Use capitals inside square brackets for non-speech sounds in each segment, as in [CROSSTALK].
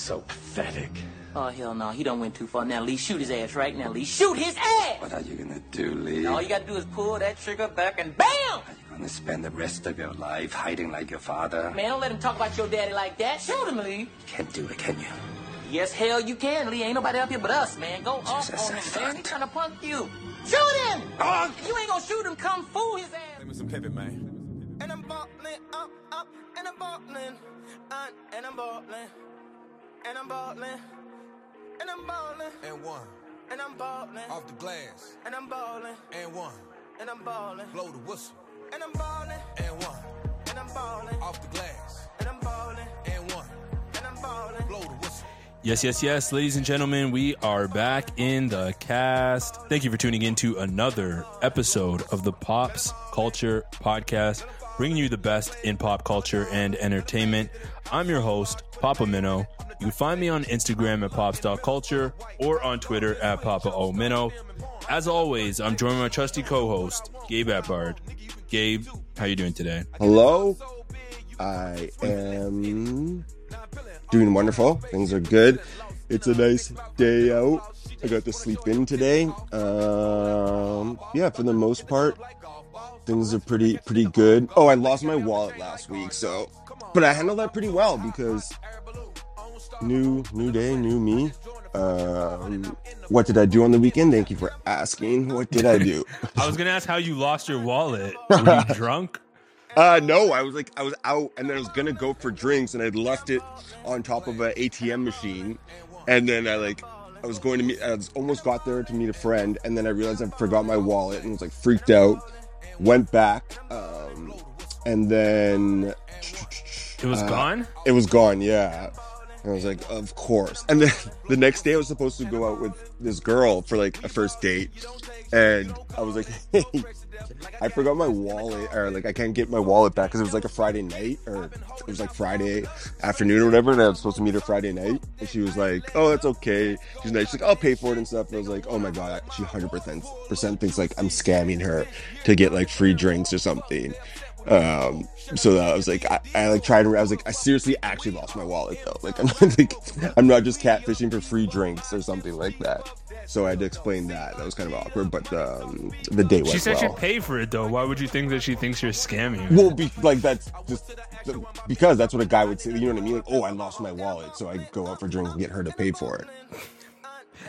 So pathetic. Oh hell no, he done went too far. Now Lee, shoot his ass right now, Lee. Shoot his ass! What are you gonna do, Lee? All you gotta do is pull that trigger back and BAM! Are you gonna spend the rest of your life hiding like your father? Man, don't let him talk about your daddy like that. Shoot him, Lee. You can't do it, can you? Yes, hell you can, Lee. Ain't nobody up here but us, man. Go off Jesus, on I him, man. He trying to punk you. Shoot him! Oh. You ain't gonna shoot him, come fool his ass. Give me some pippin, man. And I'm ballin', up, up, and I'm ballin', uh, and I'm ballin', and I'm ballin', and I'm ballin', And one. and I'm ballin', Off the glass. and I'm ballin', And one. and I'm ballin', Blow the whistle. and I'm ballin', And one. and I'm ballin', Off the glass. and I'm ballin', And one. and I'm ballin'. Blow the whistle. Yes, yes, yes, ladies and gentlemen, we are back in the cast. Thank you for tuning in to another episode of the Pops Culture Podcast, bringing you the best in pop culture and entertainment. I'm your host, Papa Minnow. You can find me on Instagram at pops.culture or on Twitter at Papa O. As always, I'm joined by my trusty co-host, Gabe Atbard. Gabe, how you doing today? Hello. I am doing wonderful. Things are good. It's a nice day out. I got to sleep in today. Um, yeah, for the most part, things are pretty pretty good. Oh, I lost my wallet last week, so but I handled that pretty well because new new day, new me. Um, what did I do on the weekend? Thank you for asking. What did I do? [LAUGHS] I was gonna ask how you lost your wallet. [LAUGHS] Were you drunk? Uh no, I was like I was out and then I was gonna go for drinks and I'd left it on top of an ATM machine and then I like I was going to meet I was almost got there to meet a friend and then I realized I forgot my wallet and was like freaked out. Went back, um and then It was Uh, gone. it was gone, yeah. And I was like, of course. And then [LAUGHS] the next day I was supposed to go out with this girl for like a first date. And I was like, hey, [LAUGHS] I forgot my wallet, or like I can't get my wallet back because it was like a Friday night, or it was like Friday afternoon or whatever. And I was supposed to meet her Friday night. And she was like, oh, that's okay. She's nice. She's like, I'll pay for it and stuff. And I was like, oh my God, she 100% thinks like I'm scamming her to get like free drinks or something. Um, so that I was like, I, I like tried to, I was like, I seriously actually lost my wallet though. Like, [LAUGHS] I'm not like, I'm not just catfishing for free drinks or something like that. So I had to explain that. That was kind of awkward, but um, the date went She said well. she'd pay for it though. Why would you think that she thinks you're scamming? her? Well, be, like that's just because that's what a guy would say. You know what I mean? Like, oh, I lost my wallet, so I go out for drinks and get her to pay for it.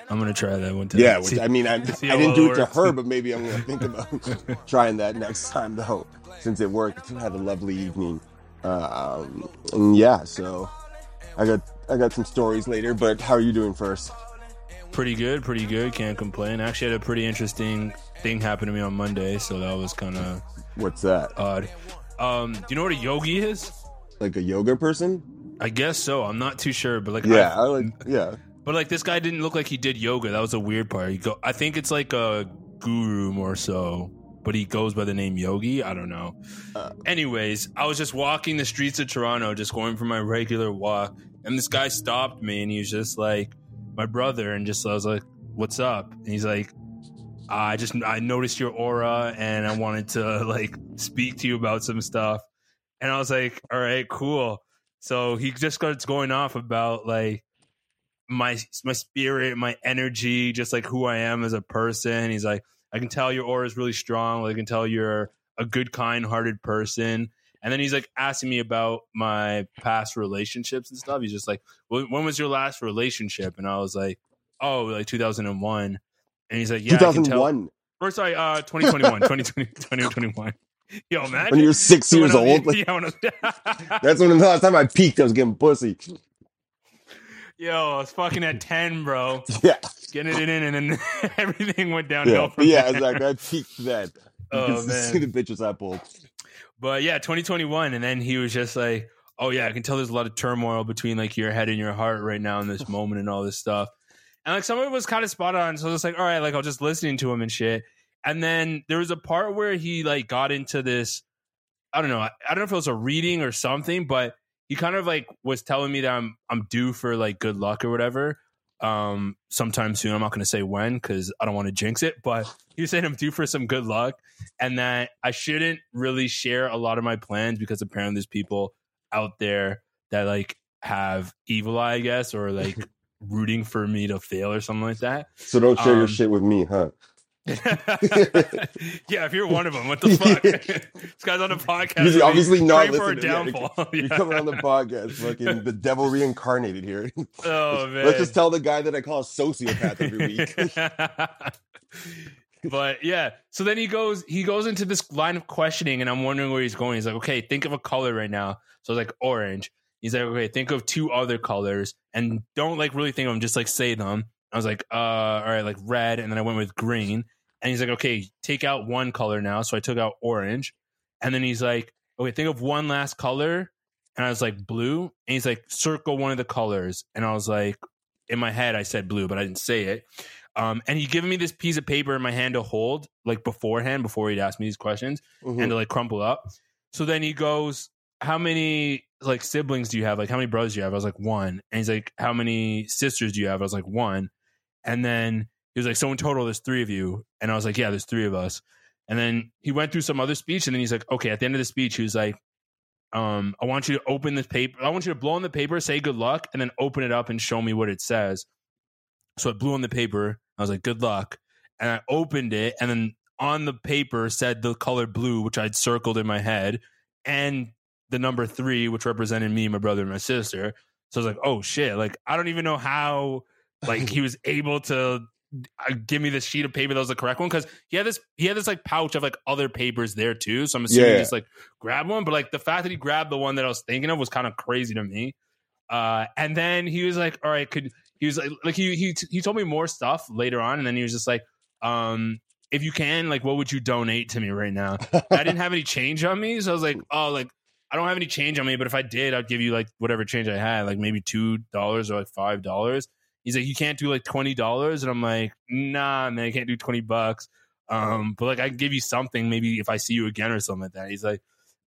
I'm gonna try that one time. Yeah, which I mean, I, [LAUGHS] I didn't do it to her, but maybe I'm gonna think about [LAUGHS] trying that next time though, since it worked. I had a lovely evening. Um, and yeah, so I got I got some stories later. But how are you doing first? pretty good, pretty good. Can't complain. Actually, had a pretty interesting thing happen to me on Monday, so that was kind of What's that? odd. Um, do you know what a yogi is? Like a yoga person? I guess so. I'm not too sure, but like, Yeah, I- I like yeah. But like this guy didn't look like he did yoga. That was a weird part. He go, I think it's like a guru more so, but he goes by the name Yogi. I don't know. Uh. Anyways, I was just walking the streets of Toronto, just going for my regular walk, and this guy stopped me, and he was just like, my brother, and just I was like, "What's up?" And he's like, "I just I noticed your aura, and I wanted to like speak to you about some stuff." And I was like, "All right, cool." So he just starts going off about like my my spirit, my energy, just like who I am as a person. He's like, I can tell your aura is really strong. I can tell you're a good, kind-hearted person. And then he's like asking me about my past relationships and stuff. He's just like, when, when was your last relationship? And I was like, oh, like 2001. And he's like, yeah, I 2001 Or sorry, uh, 2021, 2020, [LAUGHS] 2021. Yo, man. when you're six [LAUGHS] years old. Like, [LAUGHS] yeah, when I- that's when the last time I peaked. I was getting pussy. Yo, I was fucking at 10, bro. [LAUGHS] Yeah, Getting it in, and then [LAUGHS] everything went downhill yeah, from yeah. there. Exactly. I peaked then. [LAUGHS] Oh, can see man. the bitches I pulled. But yeah, 2021. And then he was just like, oh, yeah, I can tell there's a lot of turmoil between like your head and your heart right now in this moment and all this stuff. And like some of it was kind of spot on. So I was like, all right, like I was just listening to him and shit. And then there was a part where he like got into this, I don't know, I, I don't know if it was a reading or something, but he kind of like was telling me that I'm I'm due for like good luck or whatever. Um, sometime soon. I'm not gonna say when because I don't want to jinx it, but [LAUGHS] he was saying I'm due for some good luck and that I shouldn't really share a lot of my plans because apparently there's people out there that like have evil eye, I guess, or like [LAUGHS] rooting for me to fail or something like that. So don't share your Um, shit with me, huh? [LAUGHS] yeah, if you're one of them, what the [LAUGHS] fuck? [LAUGHS] this guy's on the podcast. Obviously not for a. Yeah, downfall. Yeah. coming on the podcast, fucking the devil reincarnated here. Oh man. Let's just tell the guy that I call a sociopath every week. but yeah, so then he goes he goes into this line of questioning, and I'm wondering where he's going. He's like, okay, think of a color right now. So I was like, orange. He's like, okay, think of two other colors, and don't like really think of them, just like say them. I was like, uh, all right, like red, and then I went with green. And he's like, okay, take out one color now. So I took out orange, and then he's like, okay, think of one last color. And I was like, blue. And he's like, circle one of the colors. And I was like, in my head, I said blue, but I didn't say it. Um, and he given me this piece of paper in my hand to hold, like beforehand, before he'd ask me these questions, Mhm. and to like crumple up. So then he goes, "How many like siblings do you have? Like how many brothers do you have?" I was like one, and he's like, "How many sisters do you have?" I was like one, and then he was like, "So in total, there's three of you," and I was like, "Yeah, there's three of us." And then he went through some other speech, and then he's like, "Okay." At the end of the speech, he was like, um, I want you to open this paper. I want you to blow on the paper, say good luck, and then open it up and show me what it says. So I blew on the paper. I was like, good luck. And I opened it, and then on the paper said the color blue, which I'd circled in my head, and the number three, which represented me, my brother, and my sister. So I was like, oh shit. Like, I don't even know how like he was able to uh, give me this sheet of paper that was the correct one because he had this he had this like pouch of like other papers there too. So I'm assuming Yeah. he just like grab one, but like the fact that he grabbed the one that I was thinking of was kind of crazy to me. Uh, and then he was like, "All right, could he was like like he he he told me more stuff later on, and then he was just like, um." If you can, like, what would you donate to me right now? I didn't have any change on me, so I was like, "Oh, like, I don't have any change on me, but if I did, I'd give you like whatever change I had, like maybe two dollars or like five dollars." He's like, "You can't do like twenty dollars," and I'm like, "Nah, man, I can't do twenty bucks." Um, but like, I can give you something, maybe if I see you again or something like that. He's like,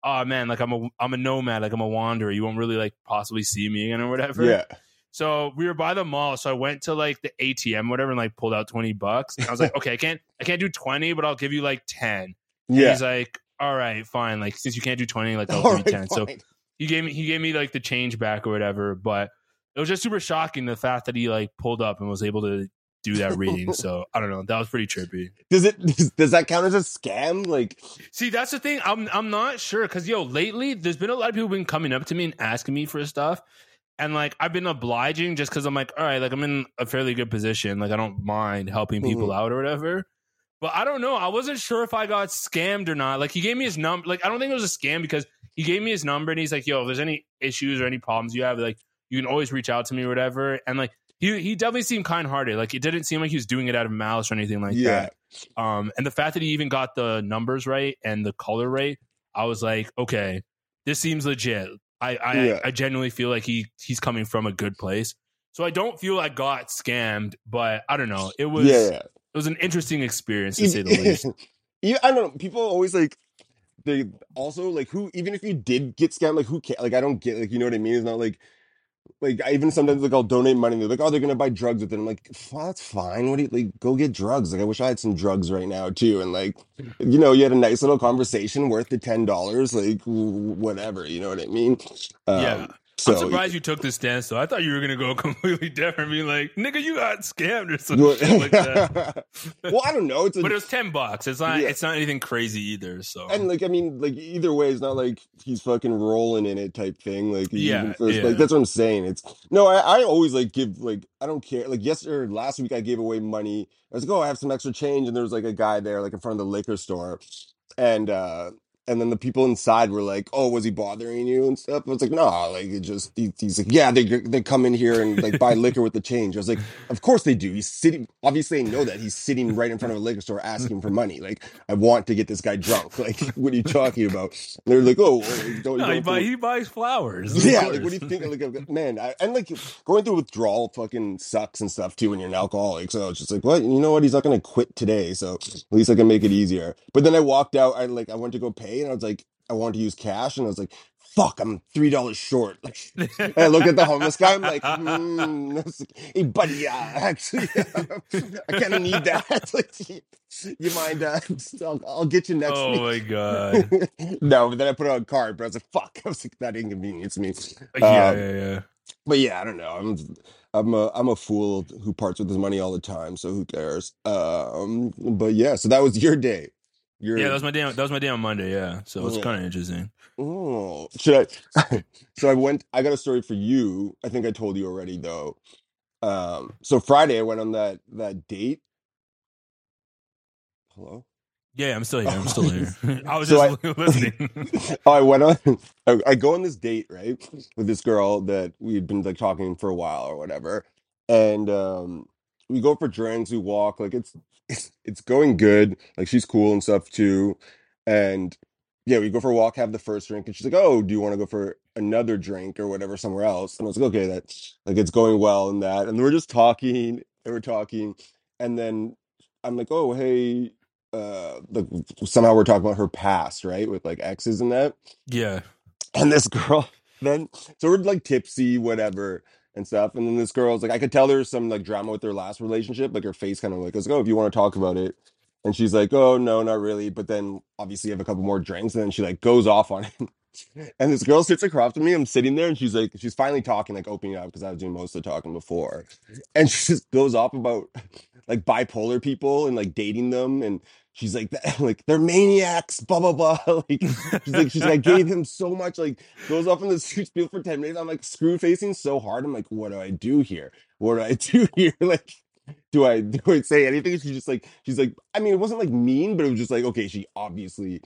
"Oh man, like I'm a I'm a nomad, like I'm a wanderer. You won't really like possibly see me again or whatever." Yeah. So we were by the mall. So I went to like the ATM, whatever, and like pulled out twenty bucks. And I was like, "Okay, I can't I can't do twenty, but I'll give you like 10. And Yeah. he's like, "All right, fine. Like since you can't do twenty, like I'll All give you right, ten. So he gave me he gave me like the change back or whatever. But it was just super shocking the fact that he like pulled up and was able to do that reading. [LAUGHS] so I don't know. That was pretty trippy. Does it does that count as a scam? Like See, that's the thing. I'm I'm not sure because yo, lately there's been a lot of people been coming up to me and asking me for stuff, and like I've been obliging just because I'm like, all right, like I'm in a fairly good position, like I don't mind helping people Mhm. out or whatever. But I don't know. I wasn't sure if I got scammed or not. Like he gave me his number. Like I don't think it was a scam because he gave me his number and he's like, "Yo, if there's any issues or any problems you have, like you can always reach out to me or whatever." And like he he definitely seemed kind hearted. Like it didn't seem like he was doing it out of malice or anything like Yeah. that. Um, and the fact that he even got the numbers right and the color right, I was like, okay, this seems legit. I I, Yeah. I genuinely feel like he he's coming from a good place. So I don't feel I got scammed, but I don't know. It was yeah, it was an interesting experience to say the least. [LAUGHS] yeah, I don't know. People always like they also like who even if you did get scammed, like who can like I don't get like you know what I mean? It's not like like I even sometimes like I'll donate money. They're like, oh, they're gonna buy drugs with it. I'm like, that's fine. What do you like? Go get drugs. Like I wish I had some drugs right now too. And like, you know, you had a nice little conversation worth the ten dollars. Like w- whatever. You know what I mean? Um, Yeah. So I'm surprised you took this stance though. I thought you were gonna go [LAUGHS] completely different, being like, "Nigga, you got scammed" or something like that. [LAUGHS] well, I don't know. It's a, But it was ten bucks. It's not. Yeah. It's not anything crazy either. So and like I mean, like either way, it's not like he's fucking rolling in it type thing. Like Yeah, first, yeah. like that's what I'm saying. It's no, I, I always like give like I don't care. Like yesterday, last week, I gave away money. I was like, oh, I have some extra change, and there was like a guy there, like in front of the liquor store, and uh and then the people inside were like, "Oh, was he bothering you and stuff?" I was like, "No, like it just." He, he's like, "Yeah, they they come in here and like buy liquor with the change." I was like, "Of course they do." He's sitting. Obviously, I know that he's sitting right in front of a liquor store asking for money. Like, I want to get this guy drunk. [LAUGHS] Like, what are you talking about? And they're like, "Oh, well, don't, no, he, don't buy, he buys flowers. [LAUGHS] yeah, like what do you think? Like, [LAUGHS] man, I, and like going through withdrawal fucking sucks and stuff too when you're an alcoholic. So it's just like, what? You know what? He's not gonna quit today, so at least I can make it easier. But then I walked out. I like I went to go pay, and I was like, I wanted to use cash, and I was like, fuck, I'm three dollars short. Like, [LAUGHS] and I look at the homeless guy. I'm like. I like, hey, buddy, yeah, [LAUGHS] actually, [LAUGHS] I kind of need that. like, you mind? Uh, I'll, I'll get you next Oh week. my god. no, but then I put it on card, but I was like, fuck. I was like, that inconvenienced me. yeah, Um, yeah, yeah. but yeah, I don't know. I'm I'm a I'm a fool who parts with his money all the time, so who cares? Um, but yeah, so that was your day. Your Yeah, that was my day. That was my day on Monday. Yeah, so it's Yeah. kind of interesting. oh, should I? [LAUGHS] so I went. I got a story for you. I think I told you already though. Um, so Friday I went on that that date. Hello. Yeah, I'm still here. I'm still [LAUGHS] here. [LAUGHS] I was So just listening. oh, I went on. I, I go on this date right with this girl that we had been like talking for a while or whatever, and um, we go for drinks. We walk like it's it's it's going good. Like she's cool and stuff too, and yeah, we go for a walk, have the first drink, and she's like, "Oh, do you want to go for another drink or whatever somewhere else?" And I was like, "Okay, that's like it's going well and that." And we're just talking and we're talking, and then I'm like, "Oh, hey." uh like somehow we're talking about her past right with like exes and that yeah, and this [LAUGHS] girl then so we're like tipsy whatever and stuff and then this girl's like i could tell there's some like drama with their last relationship like her face kind of like goes oh if you want to talk about it and she's like oh no not really but then obviously have a couple more drinks and then she like goes off on it [LAUGHS] and this girl sits across from me i'm sitting there and she's like she's finally talking like opening up because i was doing most of the talking before and she just goes off about like bipolar people and like dating them and she's like that, [LAUGHS] like they're maniacs blah blah blah. [LAUGHS] Like she's like she's like I gave him so much like goes off in the [LAUGHS] spiel for 10 minutes. I'm like screw facing so hard. I'm like what do i do here? What do i do here? Like do i do i say anything? She's just like she's like i mean it wasn't like mean but it was just like okay she obviously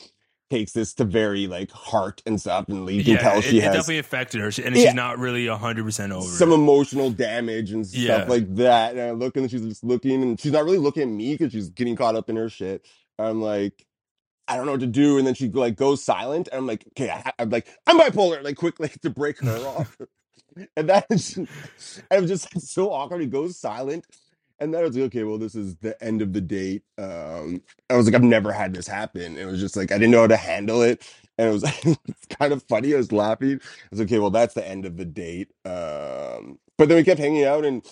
takes this to very like heart and stuff and you can yeah. tell It, she it has definitely affected her, and Yeah. she's not really hundred percent over some it. emotional damage and stuff Yeah. like that. And I look and she's just looking and she's not really looking at me because she's getting caught up in her shit. I'm like, I don't know what to do. And then she like goes silent. And I'm like, okay, I, I'm like, I'm bipolar, like quickly [LAUGHS] to break her [LAUGHS] off. and that is, was just so awkward. He goes silent. And then I was like, okay, well, this is the end of the date. Um, I was like, I've never had this happen. It was just like I didn't know how to handle it. And it was [LAUGHS] it's kind of funny. I was laughing. I was like, okay, well, that's the end of the date. Um, but then we kept hanging out, and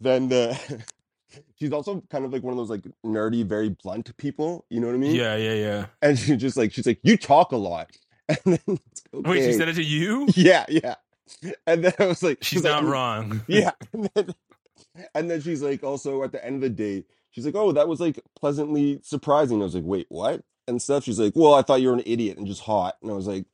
then the [LAUGHS] she's also kind of like one of those like nerdy, very blunt people. You know what I mean? Yeah, yeah, yeah. And she just like she's like, you talk a lot. [LAUGHS] And then it's like, Wait, she okay. said it to you? Yeah, yeah. And then I was like, She's like, not "Mm, wrong. yeah. And then, she's like, also at the end of the day, she's like, oh, that was like pleasantly surprising. I was like, wait, what? And stuff. She's like, well, I thought you were an idiot and just hot. And I was like,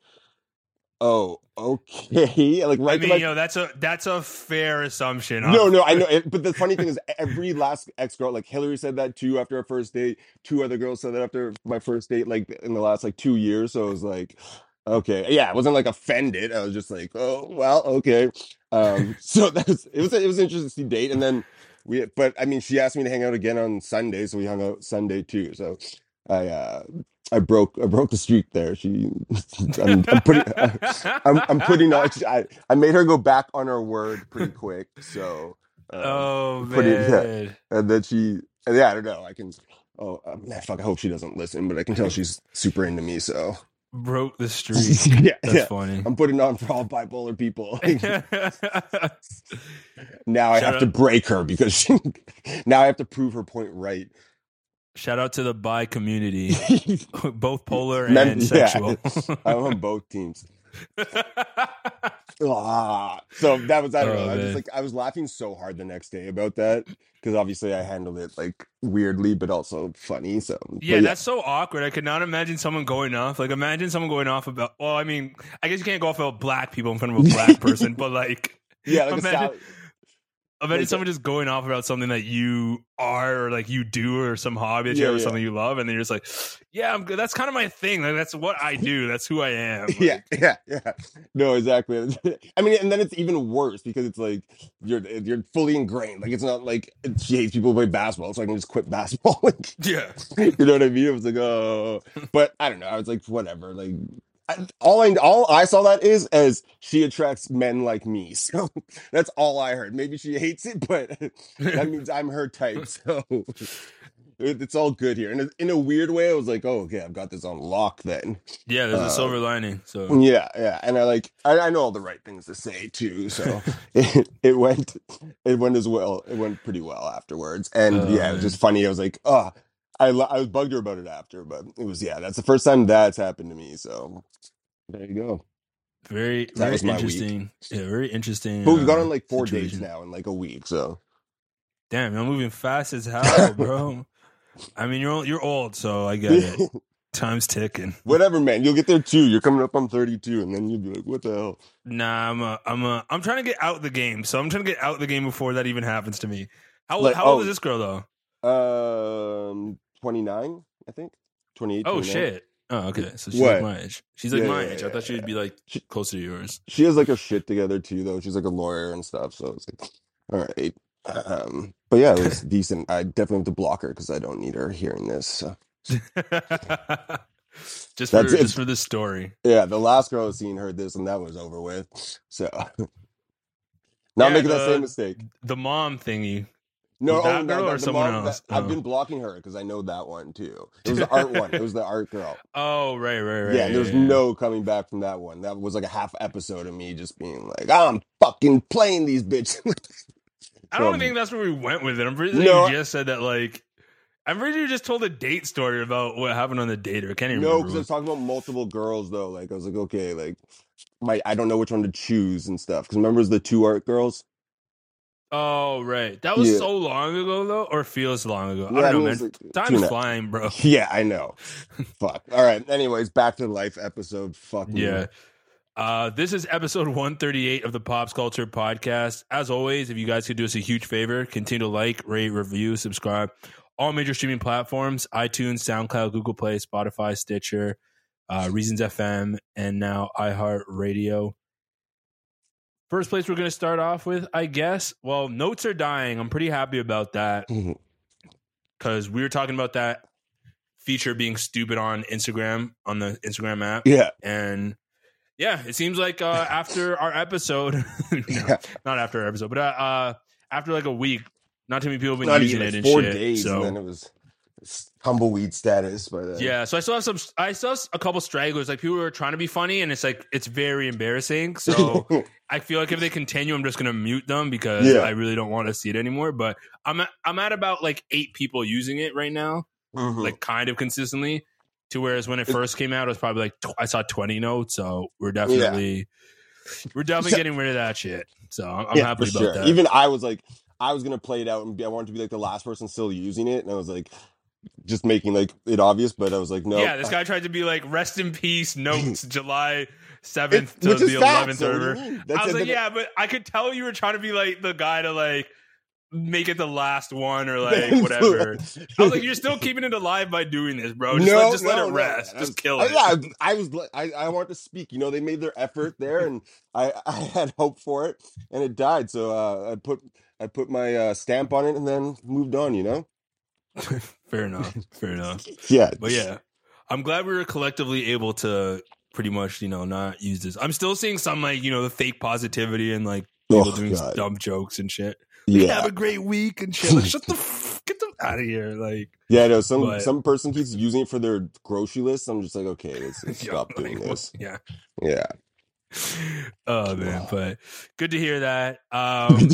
oh, okay. [LAUGHS] Like right to mean, my you know, that's a that's a fair assumption. no, no, I know. It, but the funny thing is, every last ex girl, like Hillary said that too after our first date. Two other girls said that after my first date, like in the last like two years. So I was like, okay, yeah, I wasn't like offended. I was just like, oh well, okay. Um, [LAUGHS] so that's it was it was an interesting date, and then we. But I mean, she asked me to hang out again on Sunday, so we hung out Sunday too. So I uh I broke I broke the streak there. She, [LAUGHS] I'm, I'm putting [LAUGHS] I'm I'm putting on. I I made her go back on her word pretty quick. So um, oh it- yeah. man. and then she and yeah I don't know I can oh um, fuck I hope she doesn't listen but I can tell she's super into me so Broke the [LAUGHS] streak. yeah That's yeah funny. I'm putting on for all bipolar people [LAUGHS] now I Shout have to break her because she [LAUGHS] now I have to prove her point right Shout out to the bi community, both polar Mem- and yeah. sexual. I'm on both teams [LAUGHS] Ah. So that was I don't Oh, know. I was just like I was laughing so hard the next day about that because obviously I handled it like weirdly, but also funny. So but Yeah, that's so awkward. I could not imagine someone going off. Like, imagine someone going off about. Well, I mean, I guess you can't go off about black people in front of a black [LAUGHS] person, but like, yeah, like a imagine, imagine someone just going off about something that you are or like you do or some hobby that you Yeah, have or yeah. something you love, and then you're just like, yeah, I'm good. That's kind of my thing. Like, that's what I do. That's who I am. [LAUGHS] Like, yeah, yeah, yeah. No, exactly. [LAUGHS] I mean, and then it's even worse because it's like you're you're fully ingrained. Like it's not like she hates people who play basketball, so I can just quit basketball. [LAUGHS] like, yeah. you know what I mean? It was like, oh, but I don't know. I was like, whatever. Like, I, all I all I saw that is as she attracts men like me. [LAUGHS] So that's all I heard. Maybe she hates it, but [LAUGHS] that means I'm her type. So [LAUGHS] it's all good here. And in a weird way, I was like, oh, okay, I've got this on lock then. Yeah, there's Uh, a silver lining. So Yeah, yeah, and I like I, I know all the right things to say too, so it, it went it went as well. It went pretty well afterwards, and Oh, yeah, it was just funny. I was like, oh, I lo- I was bugged her about it after, but it was yeah, that's the first time that's happened to me. So there you go. very, That very was my week. interesting. Yeah, very interesting. But we've gone uh, on like four situation. dates now in like a week, so Damn, you're moving fast as [LAUGHS] hell, bro. I mean, you're old, you're old, so I get it. [LAUGHS] Time's ticking. whatever, man. You'll get there too. You're coming up on 32, and then you'll be like, what the hell? Nah, I'm a, I'm a, I'm trying to get out the game. So I'm trying to get out the game before that even happens to me. How Like, how old oh. is this girl though? Um, 29, I think. 28. Oh 29. shit. Oh, okay. So she's What? like my age. She's like Yeah, my yeah, age. I thought she'd be like She- closer to yours. she has like her shit together too though she's like a lawyer and stuff so it's like all right um but yeah it was [LAUGHS] decent i definitely have to block her because i don't need her hearing this so. [LAUGHS] just for just for this story. yeah the last girl i seeing heard this and that was over with so [LAUGHS] not Yeah, making that the- same mistake The mom thingy. No oh, Was that oh, no, girl no, or someone mom- else? that- i've Oh. been blocking her because i know that one too it was the art one it was the art girl [LAUGHS] Oh, right, right, right. yeah, and there's yeah. no coming back from that one. That was like a half episode of me just being like, I'm fucking playing these bitches. I don't So- think that's where we went with it. I'm pretty sure No. you just said that like I'm pretty sure you just told a date story about what happened on the date. Or can't even No, because I was talking about multiple girls though. Like I was like, okay, like my I don't know which one to choose and stuff. Because remember, it was the two art girls. Oh, right. That was Yeah. so long ago though, or feels long ago. I don't know, man. like Time's flying, bro. [LAUGHS] Yeah, I know. Fuck. All right. Anyways, back to life episode. Fuck me. Yeah. Uh, this is episode 138 of the Pops Culture Podcast. As always, if you guys could do us a huge favor, continue to like, rate, review, subscribe. All major streaming platforms iTunes, SoundCloud, Google Play, Spotify, Stitcher, uh, Reasons FM, and now iHeartRadio. First place we're going to start off with, I guess. Well, notes are dying. I'm pretty happy about that because we were talking about that feature being stupid on Instagram, on the Instagram app Yeah. and yeah, it seems like uh, [LAUGHS] after our episode, [LAUGHS] no, Yeah. not after our episode, but uh, uh, after like a week, not too many people have been Not using even it like and four shit. days, so and then it was tumbleweed status. By then. yeah, so I still have some. I still have a couple stragglers, like people who are trying to be funny, and it's like it's very embarrassing. [LAUGHS] So I feel like if they continue, I'm just gonna mute them because Yeah. I really don't want to see it anymore. But I'm at, I'm at about like eight people using it right now, Mhm. like kind of consistently. To whereas when it first came out, it was probably like tw- I saw 20 notes. So we're definitely we're definitely getting rid of that shit. So I'm, I'm yeah, happy about sure. that. Even I was like, I was gonna play it out and be, I wanted to be like the last person still using it, and I was like, just making like it obvious, but I was like, no. yeah, this guy tried to be like rest in peace notes [LAUGHS] July 7th to the 11th so or what do you whatever. I was like, yeah, but I could tell you were trying to be like the guy to like make it the last one or like whatever. I was like, you're still keeping it alive by doing this, bro. Just, let, just let it rest. man. Just was- kill I, it. yeah, I was. like- I I wanted to speak. You know, they made their effort there, and I [LAUGHS] I had hope for it, and it died. So uh, I put I put my uh, stamp on it, and then moved on. You know. [LAUGHS] Fair enough. [LAUGHS] Fair enough. Yeah. But yeah, I'm glad we were collectively able to pretty much, you know, not use this. I'm still seeing some like, you know, the fake positivity and like people Oh, doing God. dumb jokes and shit. Yeah, Have Yeah. a great week and shit. Like, shut the [LAUGHS] f- get them out of here. Like, Yeah. No. Some But- some person keeps using it for their grocery list. I'm just like, okay, let's, let's yo, stop doing like, this. Yeah. Yeah. [LAUGHS] Oh man, but good to hear that. [LAUGHS] Um,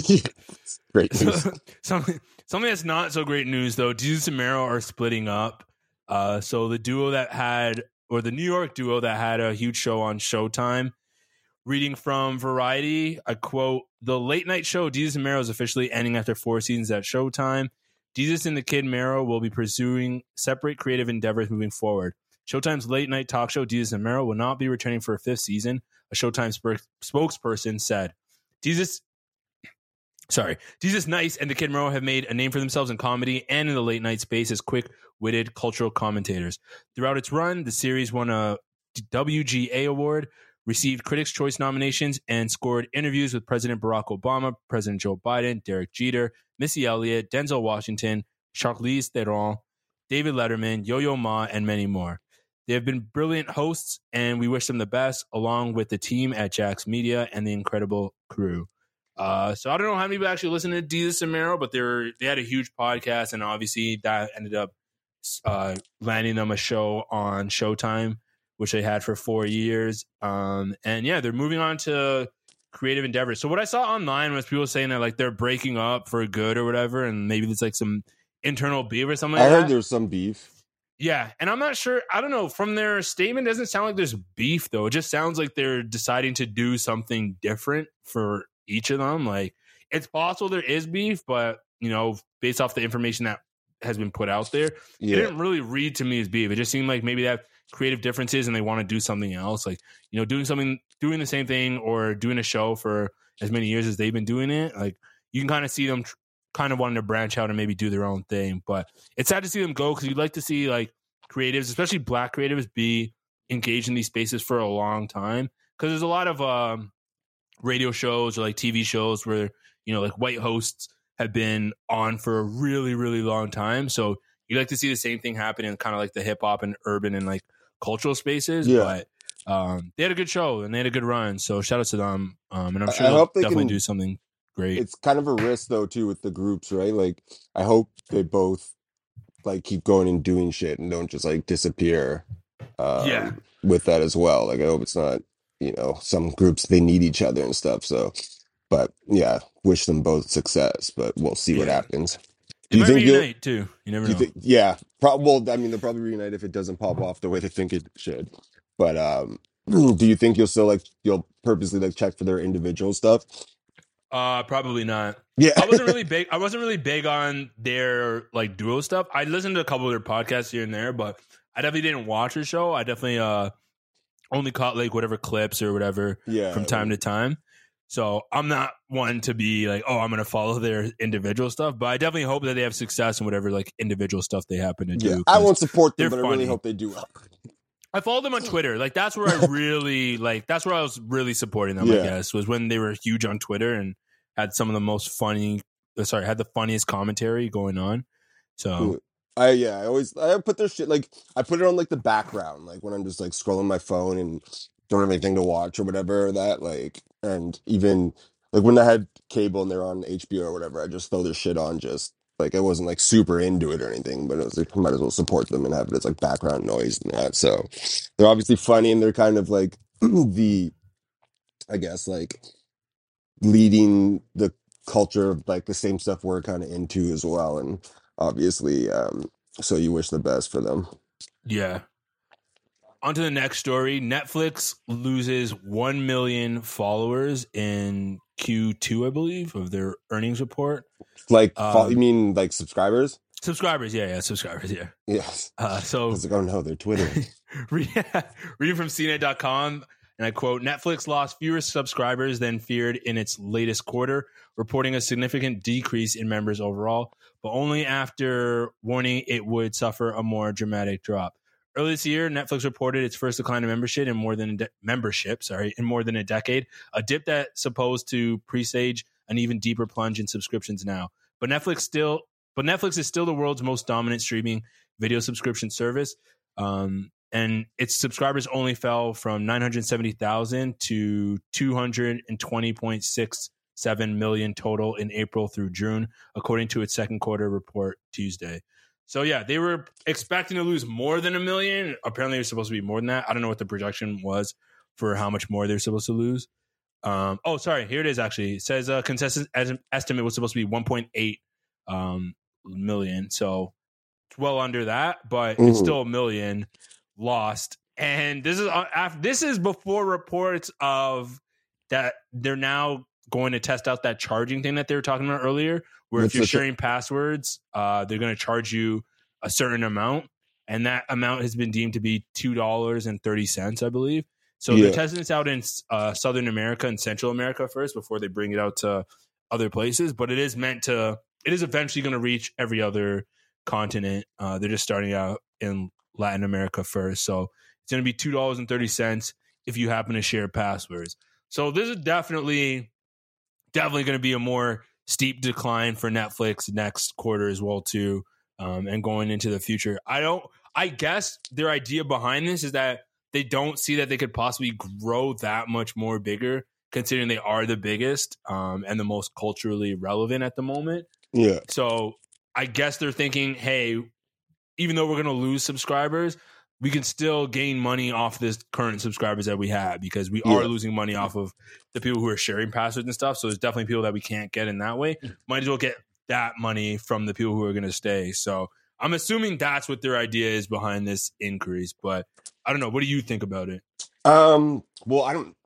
Great. [LAUGHS] news. something something that's not so great news though. Desus and Mero are splitting up. Uh, so the duo that had, or the New York duo that had a huge show on Showtime, Reading from Variety, I quote: "The late night show Desus and Mero is officially ending after four seasons at Showtime. Desus and the Kid Mero will be pursuing separate creative endeavors moving forward. Showtime's late night talk show Desus and Mero will not be returning for a fifth season." A Showtime sp- spokesperson said, "Desus." Sorry, Desus Nice and the Kid Mero have made a name for themselves in comedy and in the late night space as quick witted cultural commentators. Throughout its run, the series won a WGA award, received Critics' Choice nominations, and scored interviews with President Barack Obama, President Joe Biden, Derek Jeter, Missy Elliott, Denzel Washington, Charlize Theron, David Letterman, Yo Yo Ma, and many more. They have been brilliant hosts, and we wish them the best, along with the team at Jax Media and the incredible crew. Uh, so I don't know how many people actually listen to Desus and Mero, but they were they had a huge podcast, and obviously that ended up uh, landing them a show on Showtime, which they had for four years. Um, and yeah, they're moving on to creative endeavors. So what I saw online was people saying that like they're breaking up for good or whatever, and maybe it's like some internal beef or something. I like heard that. there's some beef. Yeah, and I'm not sure. I don't know. From their statement, it doesn't sound like there's beef though. It just sounds like they're deciding to do something different for each of them. Like it's possible there is beef, but you know, based off the information that has been put out there, it didn't really read to me as beef. It just seemed like maybe they have creative differences and they want to do something else. Like you know, doing something, doing the same thing, or doing a show for as many years as they've been doing it. Like you can kind of see them tr- kind of wanting to branch out and maybe do their own thing. But it's sad to see them go because you'd like to see like creatives, especially black creatives, be engaged in these spaces for a long time. Because there's a lot of um, radio shows or like TV shows where you know like white hosts have been on for a really really long time. So you'd like to see the same thing happen in kind of like the hip hop and urban and like cultural spaces. Yeah. But um, they had a good show and they had a good run. So shout out to them. Um, and I'm sure I they'll definitely can- do something great. It's kind of a risk though too with the groups, right? Like I hope they both like keep going and doing shit and don't just like disappear. Um, Yeah. With that as well, like I hope it's not you know some groups they need each other and stuff. So, but yeah, wish them both success. But we'll see what happens. Do you think you'll? reunite too. You never know. you think, yeah, prob- well, I mean, they'll probably reunite if it doesn't pop off the way they think it should. But um, [CLEARS THROAT] do you think you'll still like you'll purposely like check for their individual stuff? Uh, probably not. Yeah, I wasn't really [LAUGHS] big. I wasn't really big on their like duo stuff. I listened to a couple of their podcasts here and there, but I definitely didn't watch the show. I definitely uh only caught like whatever clips or whatever yeah. from time to time. So I'm not one to be like, oh, I'm gonna follow their individual stuff, but I definitely hope that they have success in whatever like individual stuff they happen to do. I won't support them, but I really hope they do. I followed them on Twitter. Like that's where I [LAUGHS] really like. That's where I was really supporting them. I guess was when they were huge on Twitter and had some of the most funny. uh, Sorry, had the funniest commentary going on. So I yeah, I always I put their shit like I put it on like the background, like when I'm just like scrolling my phone and don't have anything to watch or whatever. Or that like, and even like when I had cable and they're on HBO or whatever, I just throw their shit on. Just like I wasn't like super into it or anything, but it was like might as well support them and have it as like background noise and that. So they're obviously funny and they're kind of like [CLEARS THROAT] the, I guess like leading the culture of like the same stuff we're kind of into as well and obviously um so you wish the best for them yeah. On to the next story. Netflix loses one million followers in Q2, I believe, of their earnings report. like Um, you mean like subscribers Subscribers, yeah, yeah, subscribers, yeah. yes Uh, I so was like oh no they're twitter [LAUGHS] Read- Reading from CNET.com, and I quote Netflix lost fewer subscribers than feared in its latest quarter, reporting a significant decrease in members overall, but only after warning it would suffer a more dramatic drop. Earlier this year, Netflix reported its first decline in membership in more than a de- membership, sorry, in more than a decade, a dip that's supposed to presage an even deeper plunge in subscriptions now. But Netflix still, but Netflix is still the world's most dominant streaming video subscription service. Um, and its subscribers only fell from 970,000 to 220.67 million total in April through June, according to its second quarter report Tuesday. So yeah, they were expecting to lose more than a million. Apparently, it was supposed to be more than that. I don't know what the projection was for how much more they're supposed to lose. Um, oh, sorry, here it is. Actually, it says uh, consensus es- estimate was supposed to be 1.8 um, million. So it's well under that, but it's Mhm. still a million lost. And this is uh, after, this is before reports of that they're now going to test out that charging thing that they were talking about earlier, where if you're ch- sharing passwords, uh, they're going to charge you a certain amount, and that amount has been deemed to be two dollars and thirty cents, I believe. So Yeah. they're testing this out in uh, Southern America and Central America first before they bring it out to other places. But it is meant to. It is eventually going to reach every other continent. Uh, they're just starting out in Latin America first, so it's going to be two dollars and thirty cents if you happen to share passwords. So this is definitely, definitely going to be a more steep decline for Netflix next quarter as well too, um, and going into the future. I don't. I guess their idea behind this is that they don't see that they could possibly grow that much more bigger, considering they are the biggest um, and the most culturally relevant at the moment. Yeah. So I guess they're thinking, hey, even though we're going to lose subscribers, we can still gain money off this current subscribers that we have because we are losing money off of the people who are sharing passwords and stuff. So there's definitely people that we can't get in that way. Might as well get that money from the people who are going to stay. So I'm assuming that's what their idea is behind this increase. But I don't know. What do you think about it? Um. Well, I don't.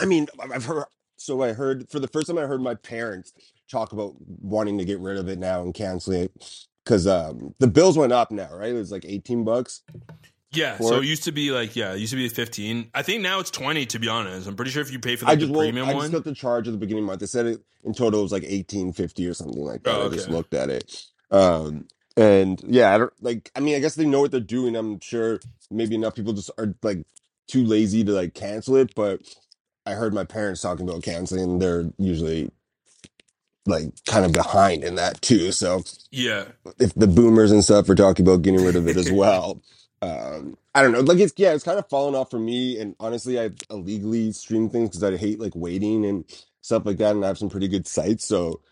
I mean, I've heard. So I heard for the first time I heard my parents talk about wanting to get rid of it now and cancel it because um the bills went up now, right? It was like eighteen bucks. Yeah. So it? it used to be like, yeah, it used to be 15. I think now it's 20, to be honest. I'm pretty sure if you pay for like, I just the premium I one. just got the charge at the beginning of the month. They said it in total it was like eighteen fifty or something like that. Oh, I just looked at it. Um. And yeah, I don't like. I mean, I guess they know what they're doing. I'm sure maybe enough people just are like too lazy to like cancel it. But I heard my parents talking about canceling. and They're usually like kind of behind in that too. So yeah. if the boomers and stuff are talking about getting rid of it as [LAUGHS] well. Um, I don't know. Like it's yeah, it's kind of fallen off for me. And honestly, I illegally stream things because I hate like waiting and stuff like that. And I have some pretty good sites. So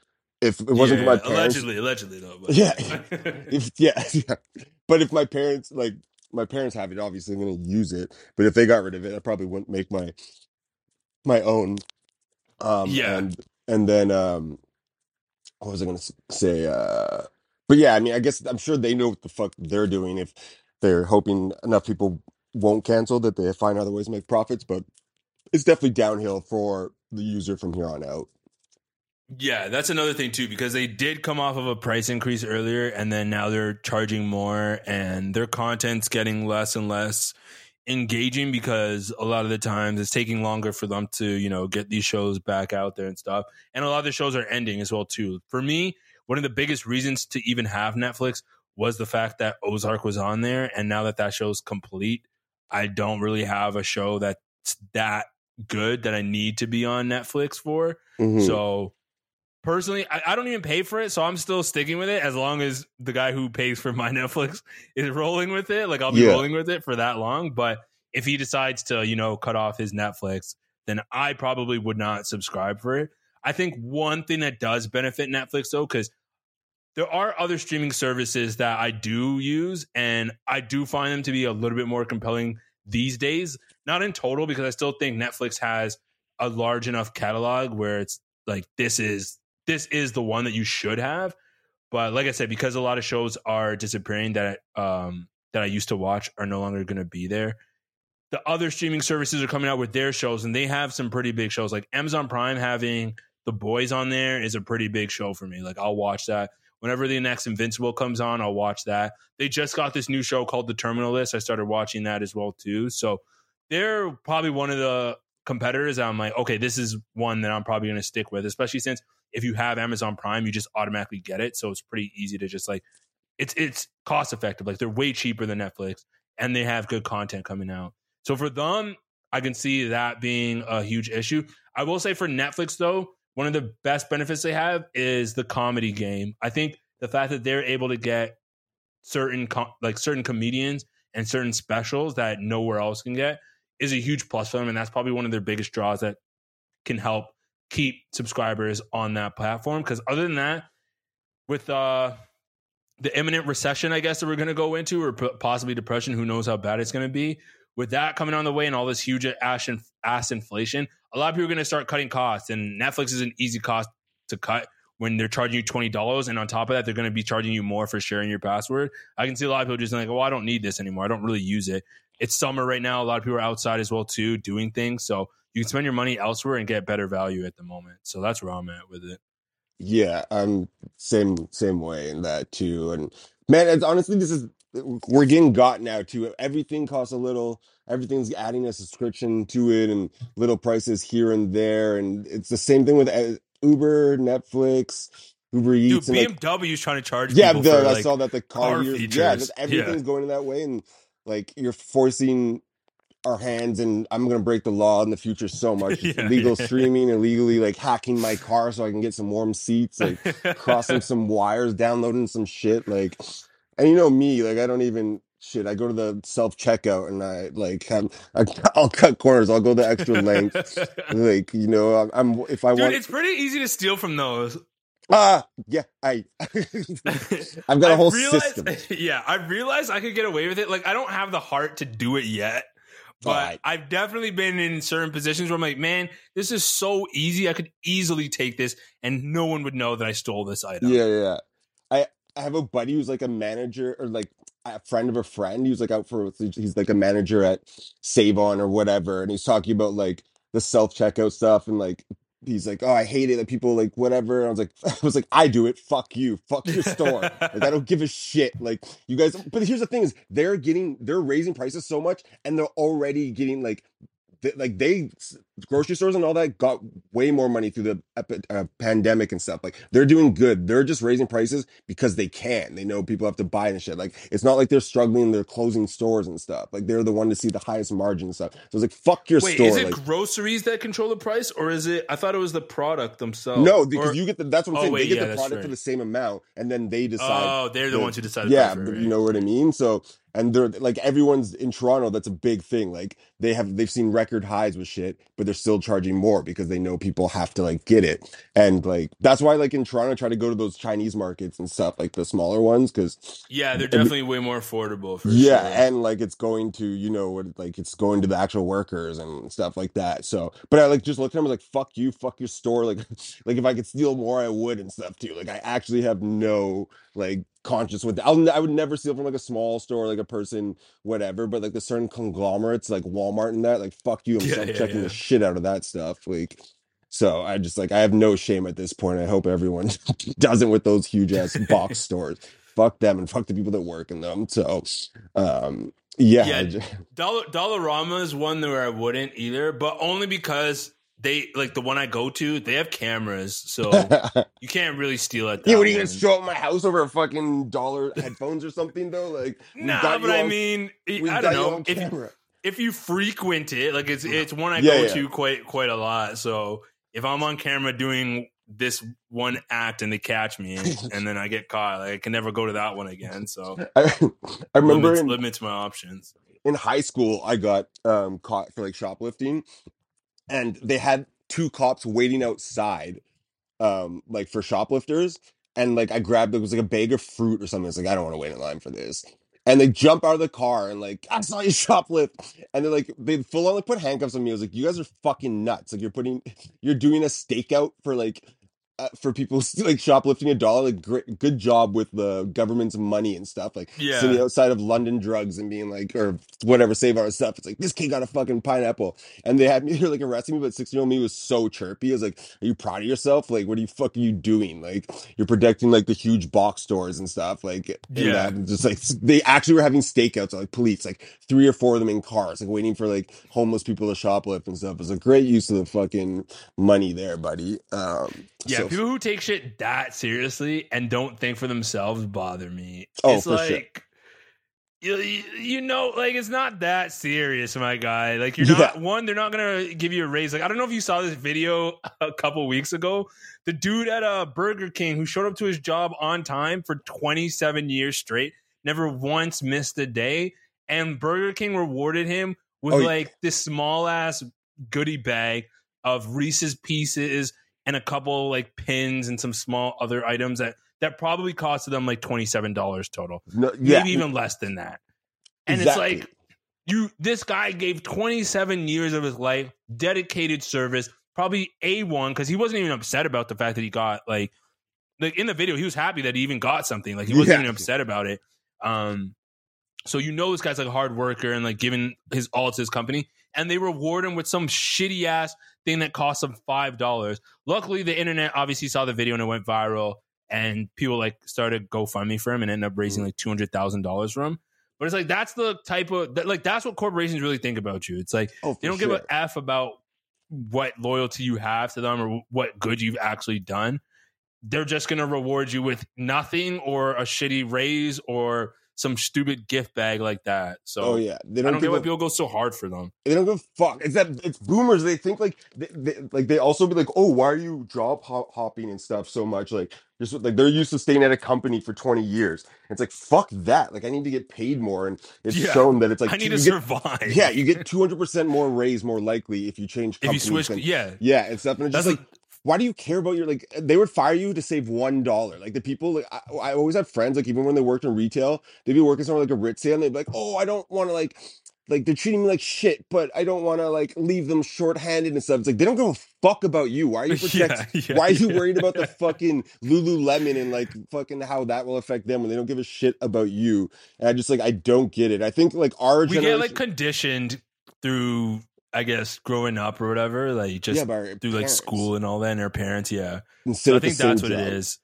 if it wasn't for my yeah. parents, Allegedly, allegedly, though. But. Yeah. [LAUGHS] [LAUGHS] if yeah, [LAUGHS] yeah, but if my parents like my parents have it, obviously I'm gonna use it. But if they got rid of it, I probably wouldn't make my my own. Um, Yeah. and and then um, what was I gonna say? Uh, but yeah, I mean, I guess I'm sure they know what the fuck they're doing if they're hoping enough people won't cancel that they find other ways to make profits. But it's definitely downhill for the user from here on out. Yeah, that's another thing too, because they did come off of a price increase earlier, and then now they're charging more, and their content's getting less and less engaging because a lot of the times it's taking longer for them to, you know, get these shows back out there and stuff. And a lot of the shows are ending as well too. For me, one of the biggest reasons to even have Netflix was the fact that Ozark was on there, and now that that show's complete, I don't really have a show that's that good that I need to be on Netflix for. Mhm. So personally, I, I don't even pay for it, so I'm still sticking with it as long as the guy who pays for my [LAUGHS] Netflix is rolling with it. Like I'll be Yeah. rolling with it for that long. But if he decides to, you know, cut off his Netflix, then I probably would not subscribe for it. I think one thing that does benefit Netflix though, because there are other streaming services that I do use, and I do find them to be a little bit more compelling these days. Not in total, because I still think Netflix has a large enough catalog where it's like this is this is the one that you should have. But like I said, because a lot of shows are disappearing that um that I used to watch are no longer going to be there. The other streaming services are coming out with their shows, and they have some pretty big shows. Like Amazon Prime having The Boys on there is a pretty big show for me. Like I'll watch that whenever the next Invincible comes on. I'll watch that. They just got this new show called The Terminal List. I started watching that as well too. So they're probably one of the competitors I'm like, okay, this is one that I'm probably going to stick with, especially since if you have Amazon Prime, you just automatically get it. So it's pretty easy to just like, it's it's cost effective. Like they're way cheaper than Netflix, and they have good content coming out. So for them, I can see that being a huge issue. I will say for Netflix though, one of the best benefits they have is the comedy game. I think the fact that they're able to get certain com- like certain comedians and certain specials that nowhere else can get is a huge plus for them, and that's probably one of their biggest draws that can help keep subscribers on that platform. Because other than that, with uh, the imminent recession, I guess that we're going to go into, or possibly depression, who knows how bad it's going to be. With that coming on the way and all this huge ass, in- ass inflation, a lot of people are going to start cutting costs, and Netflix is an easy cost to cut when they're charging you twenty dollars, and on top of that, they're going to be charging you more for sharing your password. I can see a lot of people just like, "Oh, I don't need this anymore. I don't really use it." It's summer right now. A lot of people are outside as well too, doing things. So you can spend your money elsewhere and get better value at the moment. So that's where I'm at with it. Yeah, I'm same same way in that too. And man, it's honestly this is we're getting got now too. Everything costs a little. Everything's adding a subscription to it, and little prices here and there. And it's the same thing with uh, Uber, Netflix, Uber Dude, Eats, and like BMW is trying to charge yeah, people the, for I like saw that the car, car years, yeah, just Yeah. everything's going in that way, and like you're forcing our hands, and I'm gonna break the law in the future so much. [LAUGHS] Yeah, illegal yeah. streaming, illegally like hacking my car so I can get some warm seats, like crossing [LAUGHS] some wires, downloading some shit, like, and you know me, like I don't even shit. I go to the self checkout and I like have, I, [LAUGHS] I'll cut corners. I'll go the extra length. [LAUGHS] Like you know, I'm, I'm if I Dude, want. it's pretty easy to steal from those. Ah, yeah, I. [LAUGHS] I've got a I whole system. Yeah, I realized I could get away with it. Like, I don't have the heart to do it yet, but. I've definitely been in certain positions where I'm like, man, this is so easy. I could easily take this, and no one would know that I stole this item. Yeah, yeah. yeah. I I have a buddy who's like a manager or like a friend of a friend. He was like out for he's like a manager at Save On or whatever, and he's talking about like the self checkout stuff and like he's like, oh, I hate it that people like whatever. And I was like, [LAUGHS] I was like, I do it. Fuck you. Fuck your store. like I don't give a shit. Like you guys. But here's the thing: is they're getting they're raising prices so much, and they're already getting like. Like they, grocery stores and all that got way more money through the epi- uh, pandemic and stuff. Like they're doing good. They're just raising prices because they can. They know people have to buy and shit. Like it's not like they're struggling. They're closing stores and stuff. Like they're the one to see the highest margin and stuff. So it's like fuck your Wait, store. is it like, groceries that control the price, or is it? I thought it was the product themselves. no, because Or- you get the. That's what I'm Oh, saying. wait, they get yeah, the product for the same amount, and then they decide. Oh, they're the, the- ones who decide. Yeah, price, right, you know what I mean. So, and they're like everyone's in Toronto. That's a big thing. Like they have, they've seen record highs with shit, but they're still charging more because they know people have to like get it. And like that's why, like in Toronto, I try to go to those Chinese markets and stuff, like the smaller ones, because Yeah, they're and- definitely way more affordable for yeah, sure. and like it's going to, you know, what like it's going to the actual workers and stuff like that. So, but I like just looked at them was like, "Fuck you, fuck your store." Like, [LAUGHS] like if I could steal more, I would and stuff too. Like, I actually have no like conscience with. I'll I would never steal from like a small store, like a person, whatever. But like the certain conglomerates, like Walmart and that, like fuck you, I'm Yeah, self yeah, checking yeah. the shit out of that stuff. Like. So I just like I have no shame at this point. I hope everyone [LAUGHS] doesn't with those huge ass box [LAUGHS] stores. Fuck them and fuck the people that work in them. So um yeah, Yeah. Ju- Dollar Dollarama is one where I wouldn't either, but only because they like the one I go to, they have cameras, so [LAUGHS] you can't really steal at that. yeah, what are you gonna show up my house over a fucking dollar headphones or something though? Like, Nah, got but I on- mean, I don't know if if you frequent it, like it's it's one I Yeah, go yeah. to quite quite a lot. So if I'm on camera doing this one act and they catch me and then I get caught, like I can never go to that one again. So [LAUGHS] I, I remember limits, in, limits my options. in high school, I got um caught for like shoplifting, and they had two cops waiting outside, um, like for shoplifters, and like I grabbed it was like a bag of fruit or something. It's like I don't want to wait in line for this. And they jump out of the car and like [LAUGHS] I saw you shoplift, and they're like they full on like put handcuffs on me. I was like, you guys are fucking nuts! Like you're putting, [LAUGHS] you're doing a stakeout for like uh, for people [LAUGHS] like shoplifting a dollar. Like great, good job with the government's money and stuff. Like Yeah. sitting outside of London drugs and being like or whatever, save our stuff. It's like this kid got a fucking pineapple, and they had me here [LAUGHS] like arresting me. But sixteen year old me was so chirpy. I was like, "Are you proud of yourself? Like, what are you fuck are you doing? Like, you're protecting like the huge box stores and stuff. Like, Yeah. that, and just like [LAUGHS] they actually were having stakeouts, like police, like three or four of them in cars, like waiting for like homeless people to shoplift and stuff. It was a great use of the fucking money there, buddy. Um, Yeah, so- people who take shit that seriously and don't think for themselves bother me. Oh, it's for sure. like you, you know, like it's not that serious, my guy. Like you're not Yeah. one, they're not gonna give you a raise. Like I don't know if you saw this video a couple weeks ago. The dude at a Burger King who showed up to his job on time for 27 years straight, never once missed a day, and Burger King rewarded him with Oh, yeah. like this small ass goodie bag of Reese's Pieces and a couple like pins and some small other items that that probably costed them like twenty seven dollars total, no, yeah, maybe even less than that. And Exactly. it's like you, this guy gave twenty seven years of his life, dedicated service, probably a one because he wasn't even upset about the fact that he got like like in the video he was happy that he even got something like he wasn't Yeah. even upset about it. Um, so you know this guy's like a hard worker and like giving his all to his company. and they reward him with some shitty ass thing that cost them five dollars. Luckily, the internet obviously saw the video and it went viral, and people like started GoFundMe for him and ended up Mm-hmm. raising like two hundred thousand dollars for him. But it's like that's the type of that, like that's what corporations really think about you. It's like Oh, they don't give a f about what loyalty you have to them or what good you've actually done. They're just gonna reward you with nothing or a shitty raise or some stupid gift bag like that. So Oh yeah, they I don't, don't get why a- people go so hard for them. They don't give a fuck. It's that it's boomers. They think like they, they like they also be like, oh, why are you job hopping and stuff so much? Like just like they're used to staying at a company for twenty years. It's like fuck that. Like I need to get paid more, and it's Yeah. shown that it's like I need to get- survive. Yeah, you get two hundred percent more raise more likely if you change. If you Companies switch, than- yeah, yeah, and stuff. And it's That's just like, why do you care about your like? They would fire you to save one dollar. Like the people, like I, I always have friends, like even when they worked in retail, they'd be working somewhere like Aritzia, and they'd be like, oh, I don't want to like. Like they're treating me like shit, but I don't want to like leave them shorthanded and stuff. It's like they don't give a fuck about you. Why are you [LAUGHS] protect? Yeah, yeah, why are you yeah. worried about the [LAUGHS] fucking Lululemon and like fucking how that will affect them when they don't give a shit about you? And I just like I don't get it. I think like our we generation, get like conditioned through, I guess, growing up or whatever, like just Yeah, through like school and all that, and our parents. Yeah, instead so I think that's what it job. is.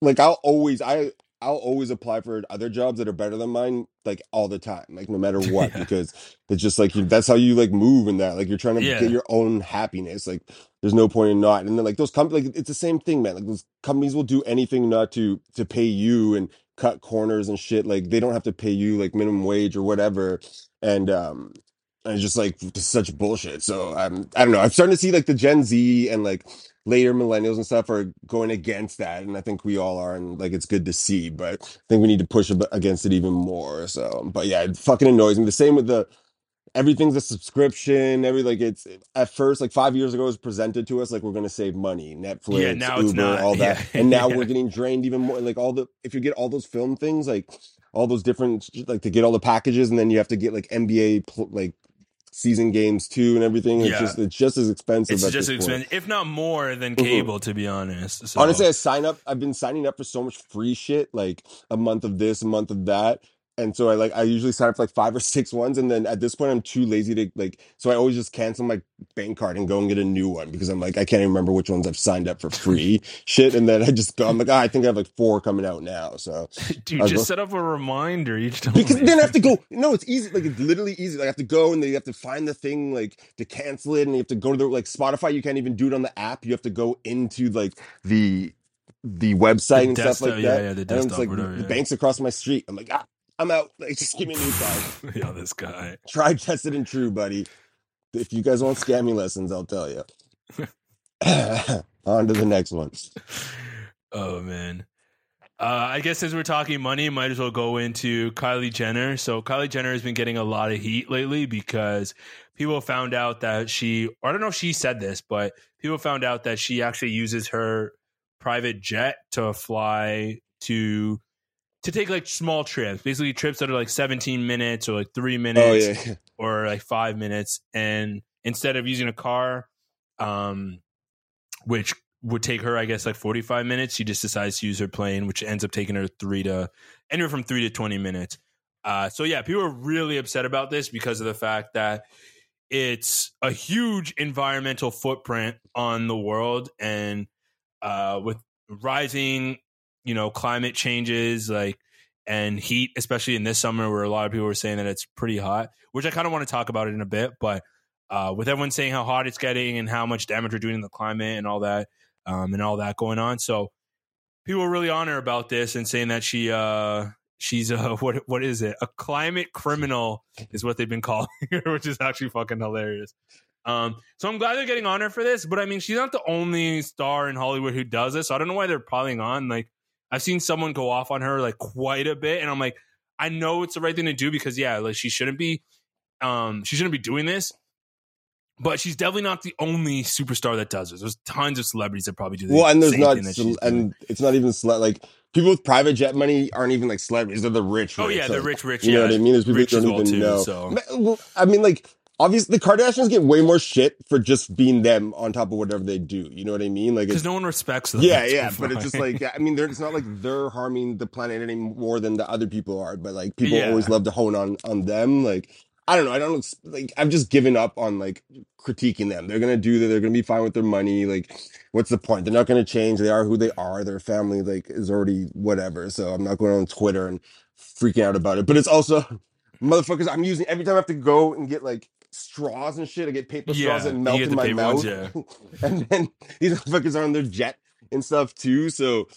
like I'll always I I'll always apply for other jobs that are better than mine like all the time like no matter [LAUGHS] what Yeah. because it's just like that's how you like move in that like you're trying to Yeah. get your own happiness like there's no point in not and then like those companies like it's the same thing man like those companies will do anything not to to pay you and cut corners and shit like they don't have to pay you like minimum wage or whatever and um it's just like such bullshit so I'm I don't know I'm starting to see like the Gen Z and like later millennials and stuff are going against that and i think we all are and like it's good to see but i think we need to push ab- against it even more so but yeah it fucking annoys me the same with the everything's a subscription every like it's at first like five years ago it was presented to us like we're going to save money netflix Yeah, now uber it's not. all [LAUGHS] that Yeah. and now Yeah. we're getting drained even more like all the if you get all those film things like all those different like to get all the packages and then you have to get like nba pl- like season games too and everything it's Yeah. just it's just as expensive It's just point. expensive, if not more than Mhm. cable, to be honest. So, Honestly, I sign up. I've been signing up for so much free shit, like a month of this, a month of that, and so I like I usually sign up for like five or [LAUGHS] six ones, and then at this point I'm too lazy to like. So I always just cancel my bank card and go and get a new one because I'm like I can't even remember which ones I've signed up for free [LAUGHS] shit, and then I just go. I'm like, ah, I think I have like four coming out now. So [LAUGHS] dude, I'll just go- set up a reminder each time. because then I have to go. No, it's easy. Like it's literally easy. Like I have to go and then you have to find the thing like to cancel it, and you have to go to the like Spotify. You can't even do it on the app. You have to go into like the the website The and stuff desktop- like yeah, that. yeah, the and desktop, like whatever, the yeah. bank's across my street. I'm like, ah, I'm out. Like just give me a new card. [LAUGHS] yeah, this guy. Try tested and true, buddy. If you guys want scammy lessons, I'll tell you. [LAUGHS] On to the next one. Oh man. Uh, I guess as we're talking money, might as well go into Kylie Jenner. So Kylie Jenner has been getting a lot of heat lately because people found out that she, or I don't know if she said this, but people found out that she actually uses her private jet to fly to to take like small trips, basically trips that are like 17 minutes or like three minutes Oh yeah. or like five minutes and instead of using a car um which would take her i guess like 45 minutes she just decides to use her plane which ends up taking her three to anywhere from three to 20 minutes uh so yeah people are really upset about this because of the fact that it's a huge environmental footprint on the world and uh with rising you know climate changes like and heat especially in this summer where a lot of people were saying that it's pretty hot which i kind of want to talk about it in a bit but uh with everyone saying how hot it's getting and how much damage we're doing in the climate and all that um and all that going on so people are really on her about this and saying that she uh she's a [LAUGHS] what what is it a climate criminal is what they've been calling [LAUGHS] her which is actually fucking hilarious um, so I'm glad they're getting on her for this, but I mean, she's not the only star in Hollywood who does this. So I don't know why they're piling on. Like, I've seen someone go off on her like quite a bit, and I'm like, I know it's the right thing to do because yeah, like she shouldn't be, um, she shouldn't be doing this. But she's definitely not the only superstar that does this. There's tons of celebrities that probably do this. Well, and there's not, thing that cel- she's doing. and it's not even cele- like people with private jet money aren't even like celebrities. They're the rich. Oh rich. yeah, they're rich, rich. You know what I mean? There's people rich that don't well even too. know. So I mean, like obviously the Kardashians get way more shit for just being them on top of whatever they do. You know what I mean? Like, because no one respects them. yeah, yeah, but it's just like I mean, it's not like they're harming the planet any more than the other people are. But like people Yeah. always love to hone on on them. Like I don't know. I don't like. I've just given up on like critiquing them. They're gonna do that. They're gonna be fine with their money. Like, what's the point? They're not gonna change. They are who they are. Their family like is already whatever. So I'm not going on Twitter and freaking out about it. But it's also motherfuckers. I'm using every time I have to go and get like straws and shit. I get paper straws Yeah, that melt in my mouth, ones, [LAUGHS] and then these motherfuckers are on their jet and stuff too. So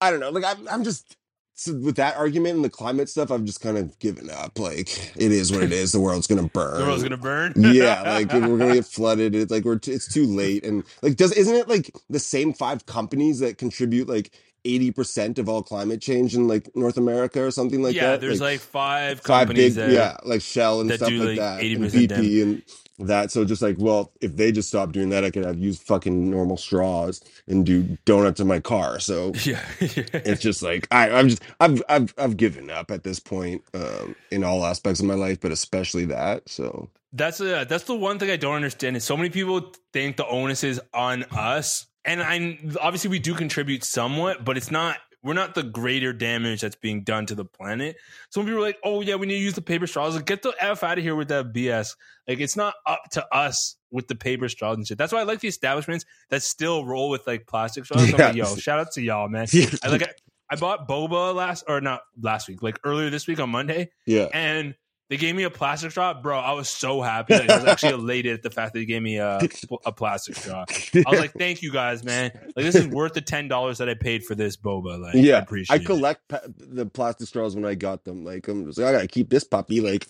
I don't know. Like I'm, I'm just so with that argument and the climate stuff. I've just kind of given up. Like it is what it is. The world's gonna burn. [LAUGHS] The world's gonna burn. yeah, like [LAUGHS] we're gonna get flooded. It's like we're t- it's too late. And like, does isn't it like the same five companies that contribute like eighty percent of all climate change in like North America or something like yeah, that? Yeah, there's like, five five companies big, that yeah, like Shell and stuff like like, that, and 80% BP and that. So just like, well, if they just stop doing that, I could have used fucking normal straws and do donuts in my car. So [LAUGHS] yeah, it's just like I, I'm just I've I've I've given up at this point um, in all aspects of my life, but especially that. So That's uh, that's the one thing I don't understand is so many people think the onus is on us, and I obviously we do contribute somewhat, but it's not. We're not the greater damage that's being done to the planet. Some people are like, "Oh yeah, we need to use the paper straws." Like, get the f out of here with that BS. Like, it's not up to us with the paper straws and shit. That's why I like the establishments that still roll with like plastic straws. I'm like, yo, shout out to y'all, man. [LAUGHS] I like. I, I bought boba last or not last week, like earlier this week on Monday yeah, and they gave me a plastic straw, bro. I was so happy. Like, I was actually elated at the fact that they gave me a, a plastic straw. I was like, "Thank you guys, man. Like this is worth the ten dollars that I paid for this boba. Like, I yeah. appreciate I collect pa- the plastic straws when I got them. Like I'm just like I gotta keep this puppy. Like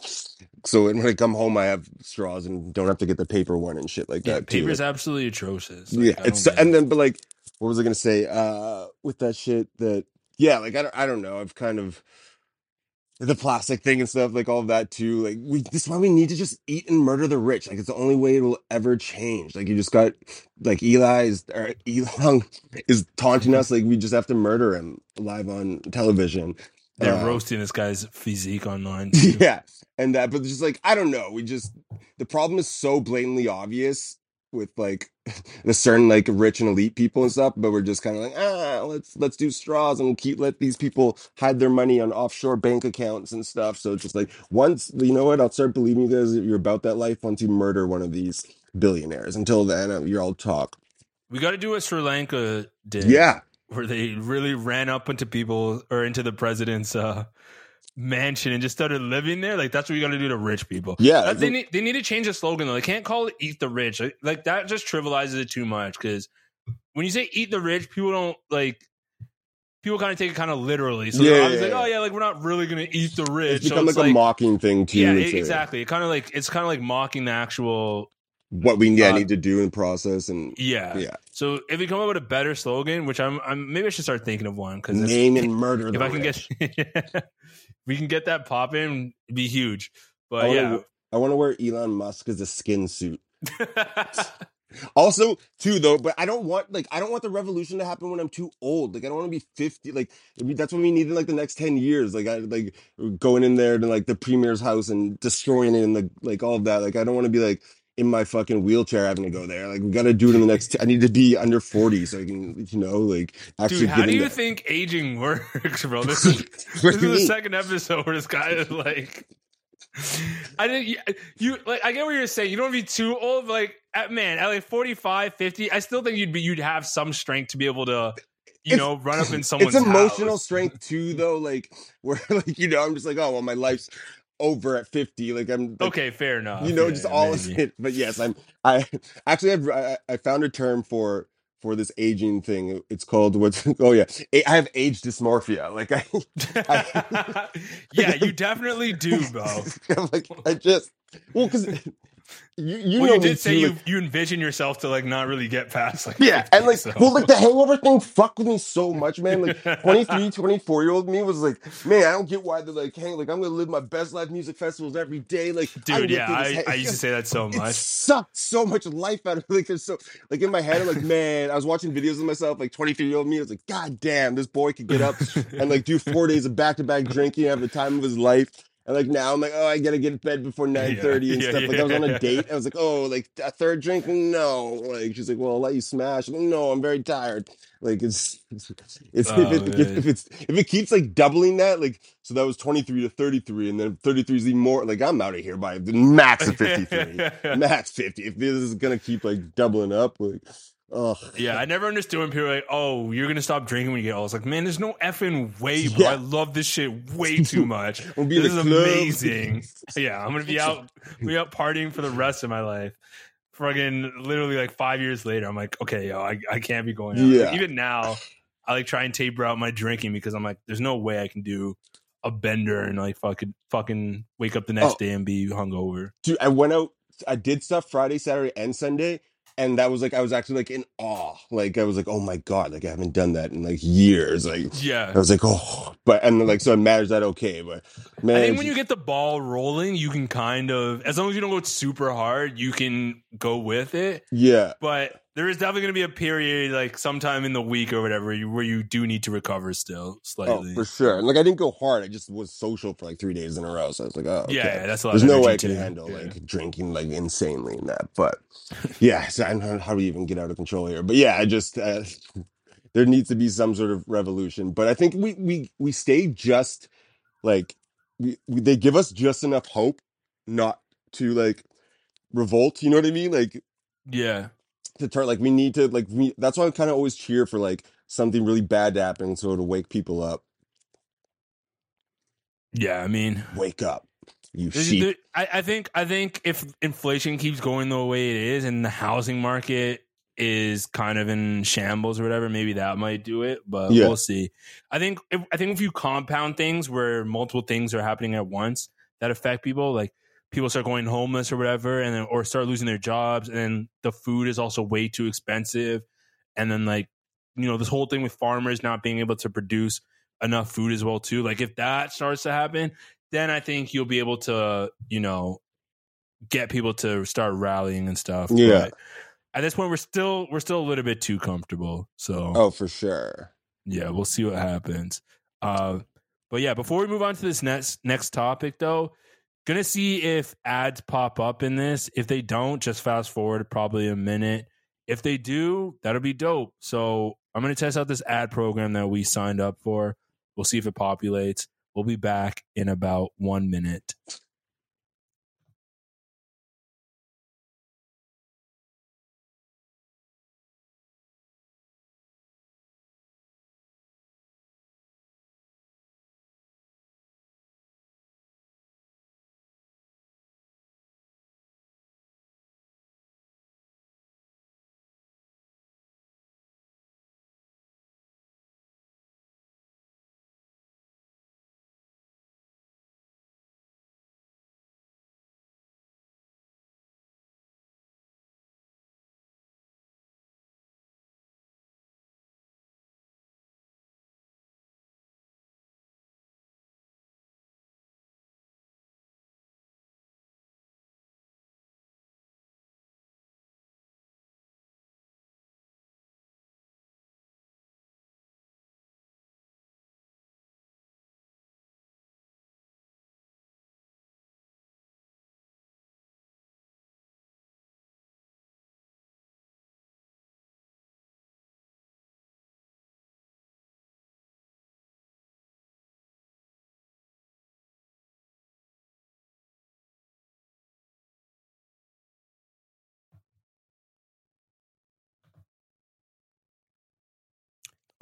so when I come home, I have straws and don't have to get the paper one and shit like. Yeah, that. paper is Like, absolutely atrocious. Like, yeah, it's and it. then but like what was I gonna say? Uh, with that shit that yeah, like I don't I don't know. I've kind of the plastic thing and stuff, like all of that too. Like we, this is why we need to just eat and murder the rich. Like it's the only way it will ever change. Like you just got, like Eli is or Elon [LAUGHS] is taunting us. Like we just have to murder him live on television. they're Uh, roasting this guy's physique online. [LAUGHS] Too. yeah, and that, but just like I don't know. We just the problem is so blatantly obvious with like [LAUGHS] the certain like rich and elite people and stuff, but we're just kind of like ah, let's let's do straws and keep let these people hide their money on offshore bank accounts and stuff. So it's just like once you know what, I'll start believing you guys that you're about that life once you murder one of these billionaires. Until then, uh, you're all talk. We got to do what Sri Lanka did. Yeah, where they really ran up into people or into the president's uh, mansion and just started living there. Like that's what you got to do to rich people. Yeah, That- they need they need to change the slogan though. They can't call it "Eat the Rich." Like, like that just trivializes it too much. Because when you say "Eat the Rich," people don't like. People kind of take it kind of literally. So Yeah, they're yeah, like. "Oh yeah, like we're not really gonna eat the rich." it's So become it's like, a mocking thing too. Yeah, a- exactly. It kind of like it's kind of like mocking the actual. what we yeah, Uh, need to do in process and Yeah. yeah, So if we come up with a better slogan, which I'm, I'm maybe I should start thinking of one because name and murder. if I can rich. [LAUGHS] get we can get that popping, it'd be huge. I But wanna, yeah. I want to wear Elon Musk as a skin suit. [LAUGHS] Also, too though, but I don't want like I don't want the revolution to happen when I'm too old. Like I don't want to be fifty. Like that's what we need in like the next ten years. Like I like going in there to like the premier's house and destroying it and the like all of that. Like I don't want to be like in my fucking wheelchair having to go there. Like we got to do it in the next. T- I need to be under forty so I can you know like actually Dude, how do you think aging [LAUGHS] works, bro? This is [LAUGHS] this is the second episode where this guy is like I didn't you, like I get what you're saying. You don't want to be too old, like at man, at like 45, 50, I still think you'd be you'd have some strength to be able to you It's- know, run up in [LAUGHS] someone's it's emotional house. strength too though like where like you know i'm just like oh well my life's over at 50 like i'm like, Okay, fair enough. you know Yeah, just all maybe. of it but yes i'm i actually I've, i i found a term for for this aging thing it's called what's [LAUGHS] oh yeah I have age dysmorphia like i I- [LAUGHS] yeah, you definitely do, [LAUGHS] bro. Like i just well because you, you well, know you did say you like- you envision yourself to like not really get past like Yeah, 50, and like, so. well, like the hangover thing fucked with me so much, man. Like, [LAUGHS] 23, 24 year old me was like, man, I don't get why they're like, hang, like, I'm gonna live my best life music festivals every day. Like, dude, get yeah, I, hang- I used to say that so [LAUGHS] it much. sucked so much life out of it. Like, there's so, like, in my head, I'm like, man, I was watching videos of myself, like, 23 year old me. I was like, god damn, this boy could get up [LAUGHS] and like do four days of back to back drinking, have the time of his life. And like now I'm like, oh, I gotta get to bed before [LAUGHS] nine thirty and Yeah, stuff. Like I was on a date. I was like, oh, like a third drink? No. Like she's like, well, I'll let you smash. I'm like, no, I'm very tired. Like it's it's Oh, if, it, if it's if it keeps like doubling that, like so that was 23 to 33, and then 33 is even more. Like I'm out of here by the max of 53, [LAUGHS] max 50. If this is gonna keep like doubling up, like, oh Yeah, I never understood when people were like, "Oh, you're gonna stop drinking when you get old." It's like, man, there's no effing way, bro. Yeah. I love this shit way too much. [LAUGHS] We'll be this is club. amazing. yeah, I'm gonna be out, [LAUGHS] be out partying for the rest of my life. Fucking literally like five years later, I'm like, okay, yo, I, I can't be going out. Like, even now, I like try and taper out my drinking because I'm like, there's no way I can do a bender and like fucking fucking wake up the next Oh. day and be hungover. dude i went out i did stuff friday saturday and sunday and that was like i was actually like in awe like i was like oh my god like i haven't done that in like years like Yeah. i was like oh but and like so it matters that okay but man I think when you get the ball rolling, you can kind of, as long as you don't go super hard, you can go with it. yeah But there is definitely going to be a period, like sometime in the week or whatever, where you do need to recover still slightly. oh slightly. for sure like i didn't go hard i just was social for like three days in a row so i was like oh okay. Yeah, yeah, that's a lot there's of no way i can handle Yeah. like drinking like insanely in that but yeah so i don't know how do we even get out of control here but yeah i just uh, [LAUGHS] there needs to be some sort of revolution but i think we we we stay just like we, we they give us just enough hope not to like revolt you know what i mean like Yeah. To turn like we need to like we that's why i kind of always cheer for like something really bad to happen so to wake people up Yeah. I mean, wake up you there's- sheep there- I, I think, I think if inflation keeps going the way it is and the housing market is kind of in shambles or whatever, maybe that might do it, but Yeah. we'll see. I think, if, I think if you compound things where multiple things are happening at once that affect people, like people start going homeless or whatever, and then or start losing their jobs, and then the food is also way too expensive, and then like you know this whole thing with farmers not being able to produce enough food as well too. Like if that starts to happen, then I think you'll be able to you know get people to start rallying and stuff. Yeah. But at this point, we're still we're still a little bit too comfortable. So oh for sure yeah, we'll see what happens. Uh, but yeah, before we move on to this next next topic, though, gonna see if ads pop up in this. If they don't, just fast forward probably a minute. If they do, that'll be dope. So I'm gonna test out this ad program that we signed up for. We'll see if it populates. We'll be back in about one minute.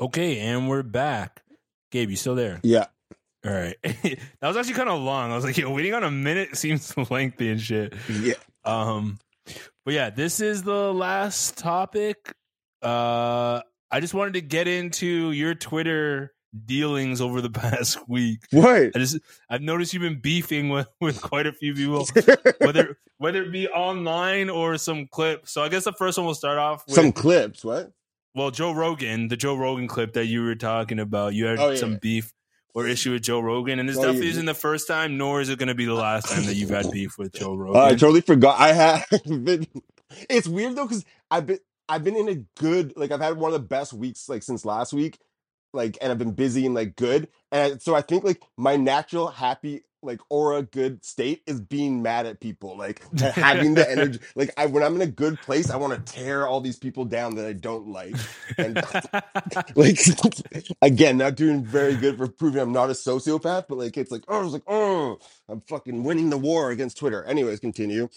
Okay, and we're back. Gabe, you still there? yeah All right. [LAUGHS] that was actually kind of long. I was like, yo, waiting on a minute [LAUGHS] seems lengthy and shit. yeah Um, but yeah, this is the last topic. Uh, I just wanted to get into your Twitter dealings over the [LAUGHS] past week. what I just I've noticed you've been beefing with with quite a few people, whether whether it be online or some clips. So I guess the first one will start off with some clips what well, Joe Rogan, the Joe Rogan clip that you were talking about. You had Oh, yeah. some beef or issue with Joe Rogan, and this Oh, definitely yeah. isn't the first time, nor is it going to be the last time that you've had beef with Joe [LAUGHS] Rogan. Uh, I totally forgot. I have [LAUGHS] been. It's weird though because I've been I've been in a good like I've had one of the best weeks like since last week, like and I've been busy and like good, and so I think like my natural happy like aura good state is being mad at people like [LAUGHS] having the energy like I, when i'm in a good place i want to tear all these people down that i don't like and [LAUGHS] [LAUGHS] like again not doing very good for proving i'm not a sociopath but like it's like oh i was like oh i'm fucking winning the war against twitter anyways continue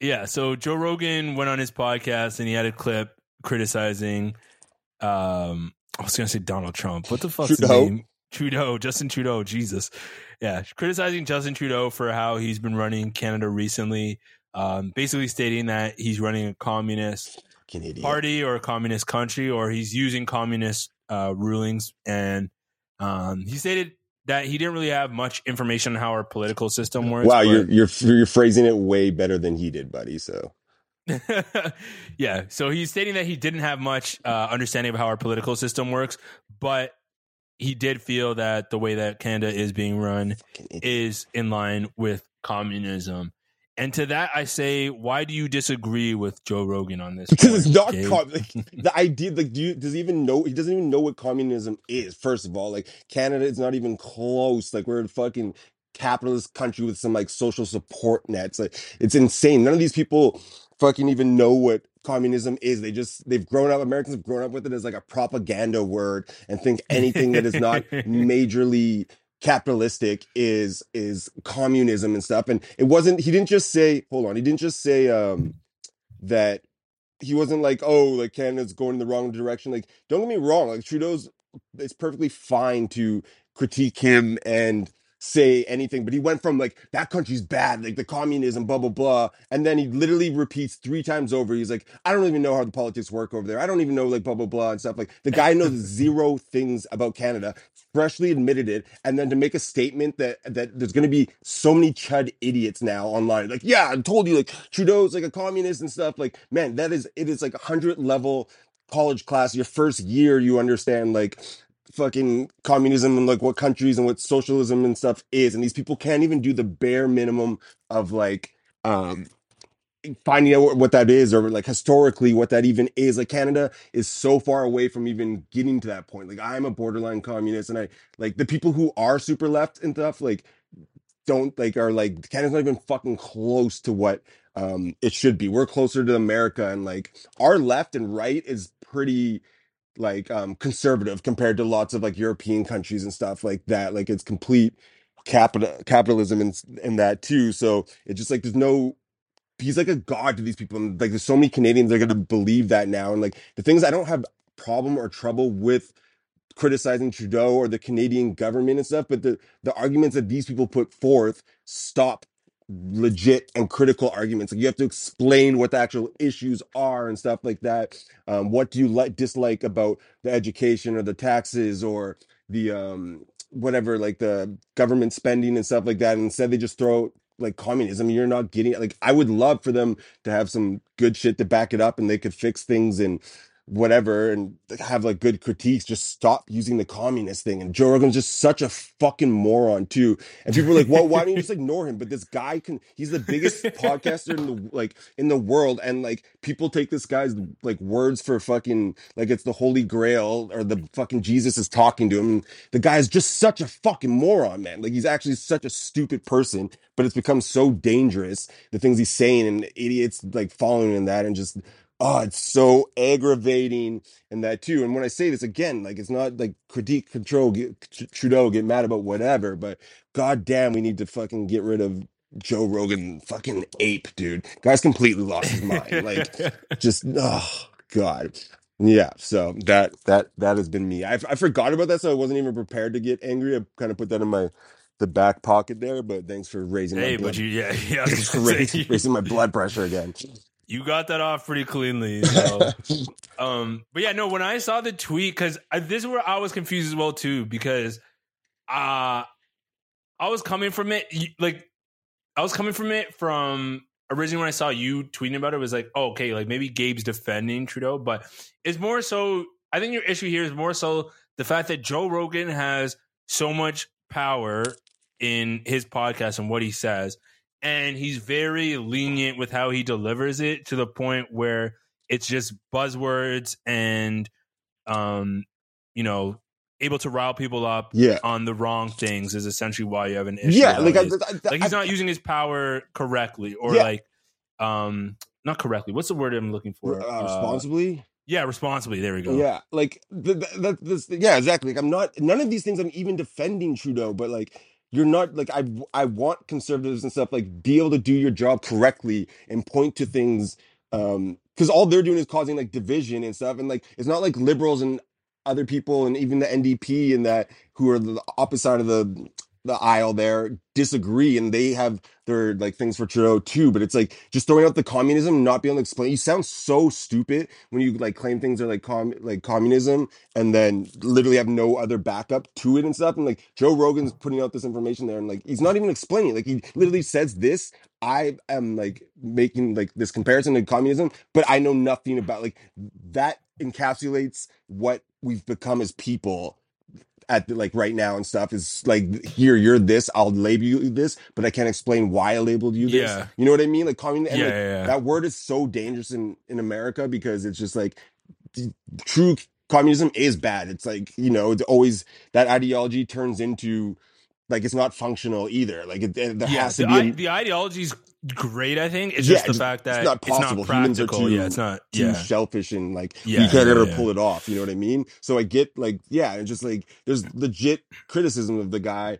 Yeah, so Joe Rogan went on his podcast and he had a clip criticizing um I was gonna say Donald Trump. What the fuck's his Trudeau? name? Trudeau, Justin Trudeau, Jesus. Yeah, criticizing Justin Trudeau for how he's been running Canada recently. Um, basically stating that he's running a communist idiot. party or a communist country or he's using communist uh, rulings and um, he stated that he didn't really have much information on how our political system works. wow you're you're you're phrasing it way better than he did buddy so [LAUGHS] yeah. So he's stating that he didn't have much uh, understanding of how our political system works, but he did feel that the way that Canada is being run is in line with communism. And to that, I say, why do you disagree with Joe Rogan on this? because point, it's not com- like, [LAUGHS] the idea like do you does he even know he doesn't even know what communism is first of all. Like canada is not even close. Like we're a fucking capitalist country with some like social support nets. Like it's insane. None of these people fucking even know what communism is they just they've grown up americans have grown up with it as like a propaganda word and think anything that is not [LAUGHS] majorly capitalistic is is communism and stuff and it wasn't he didn't just say hold on he didn't just say um that he wasn't like, oh, like Canada's going in the wrong direction. Like, don't get me wrong, like Trudeau's it's perfectly fine to critique him and say anything, but he went from like that country's bad, like the communism, blah blah blah, and then he literally repeats three times over. He's like, I don't even know how the politics work over there. I don't even know like blah blah blah and stuff. Like the guy knows zero things about Canada, freshly admitted it, and then to make a statement that that there's going to be so many chud idiots now online, like, yeah, I told you, like Trudeau's like a communist and stuff. Like, man, that is it is like a hundred level college class. Your first year, you understand like fucking communism and like what countries and what socialism and stuff is, and these people can't even do the bare minimum of like um finding out what- that is or like historically what that even is. Like canada is so far away from even getting to that point. Like i'm a borderline communist and i like the people who are super left and stuff like don't like are like canada's not even fucking close to what um it should be. We're closer to america and like our left and right is pretty like um conservative compared to lots of like european countries and stuff like that like it's complete capital capitalism and and that too. So it's just like there's no he's like a god to these people and like there's so many canadians that are gonna believe that now and like the things i don't have problem or trouble with criticizing trudeau or the canadian government and stuff but the the arguments that these people put forth stop legit and critical arguments. Like you have to explain what the actual issues are and stuff like that. Um what do you like dislike about the education or the taxes or the um whatever like the government spending and stuff like that? And instead they just throw like communism. You're not getting it. Like i would love for them to have some good shit to back it up and they could fix things and whatever and have like good critiques just stop using the communist thing. And joe rogan's just such a fucking moron too. And people are like well why don't you just ignore him? But this guy can he's the biggest [LAUGHS] podcaster in the like in the world. And like people take this guy's like words for fucking like it's the holy grail or the fucking jesus is talking to him. The guy is just such a fucking moron man. Like he's actually such a stupid person but it's become so dangerous the things he's saying and idiots like following in that and just oh it's so aggravating and that too and when i say this again like it's not like critique control get, Tr- trudeau get mad about whatever but god damn we need to fucking get rid of joe rogan fucking ape dude. Guy's completely lost his mind like just [LAUGHS] oh god. Yeah so that that that has been me. I, I forgot about that so i wasn't even prepared to get angry. I kind of put that in my the back pocket there but thanks for raising Hey, my blood but you, yeah, [LAUGHS] yeah. I was [LAUGHS] gonna say, raising, raising my blood pressure again you got that off pretty cleanly. [LAUGHS] So. um, but yeah, no. When I saw the tweet, because this is where I was confused as well too, because uh I was coming from it like I was coming from it from originally when I saw you tweeting about it, it was like, oh, okay, like maybe Gabe's defending Trudeau, but it's more so. I think your issue here is more so the fact that Joe Rogan has so much power in his podcast and what he says, and he's very lenient with how he delivers it to the point where it's just buzzwords and, um, you know, able to rile people up Yeah. on the wrong things is essentially why you have an issue. Yeah, like it I. I, like he's I- not using his power correctly or Yeah. like um not correctly. What's the word I'm looking for? uh, Uh, responsibly. yeah, responsibly. There we go. Yeah, like the, the, that. This, yeah, exactly. Like I'm not. None of these things. I'm even defending Trudeau, but like you're not. Like I. I want conservatives and stuff like be able to do your job correctly and point to things. Um, because all they're doing is causing like division and stuff, and like it's not like liberals and other people and even the NDP and that who are the opposite side of the the aisle there disagree and they have their like things for Trudeau too. But it's like just throwing out the communism, not being able to explain. You sound so stupid when you like claim things are like com like communism and then literally have no other backup to it and stuff. And like Joe Rogan's putting out this information there and like he's not even explaining. it. Like he literally says this. I am like making like this comparison to communism, but I know nothing about like that encapsulates what we've become as people at the, like right now and stuff is like here you're this I'll label you this but I can't explain why I labeled you this. Yeah. you know what I mean? Like communism Yeah, like, yeah, that word is so dangerous in in America because it's just like true communism is bad. It's like you know it's always that ideology turns into like it's not functional either. Like it, there yeah, has to the, be a, the ideology's great. I think it's Yeah, just the it's- fact that it's not possible. Humans are practical. too, yeah, it's not. too Yeah, shellfish and like Yeah, you can't yeah, ever pull it off. You know what I mean? So I get like yeah, it's just like there's legit criticism of the guy,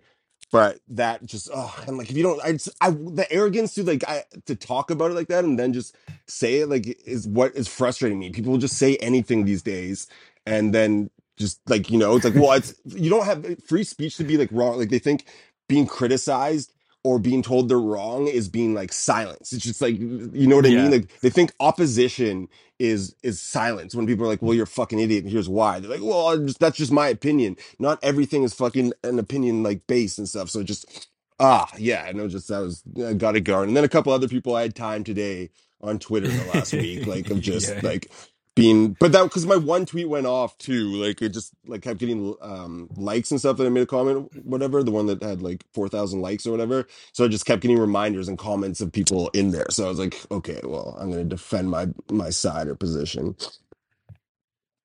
but that just oh, I'm like if you don't, I, just, I the arrogance to like I to talk about it like that and then just say it like is what is frustrating me. People will just say anything these days, and then just like you know it's like well it's you don't have free speech to be like wrong. Like they think being criticized or being told they're wrong is being like silenced. It's just like you know what I Yeah. mean? Like they think opposition is is silence when people are like, "Well, you're a fucking idiot." And here's why. They're like, "Well, just, that's just my opinion. Not everything is fucking an opinion like based and stuff." So just ah, yeah, I know. Just that was I got it going, And then a couple other people I had time today on Twitter the last week, like of [LAUGHS] just Yeah. like being but that because my one tweet went off too like it just like kept getting um likes and stuff that i made a comment whatever the one that had like 4000 likes or whatever so i just kept getting reminders and comments of people in there so i was like okay well i'm gonna defend my my side or position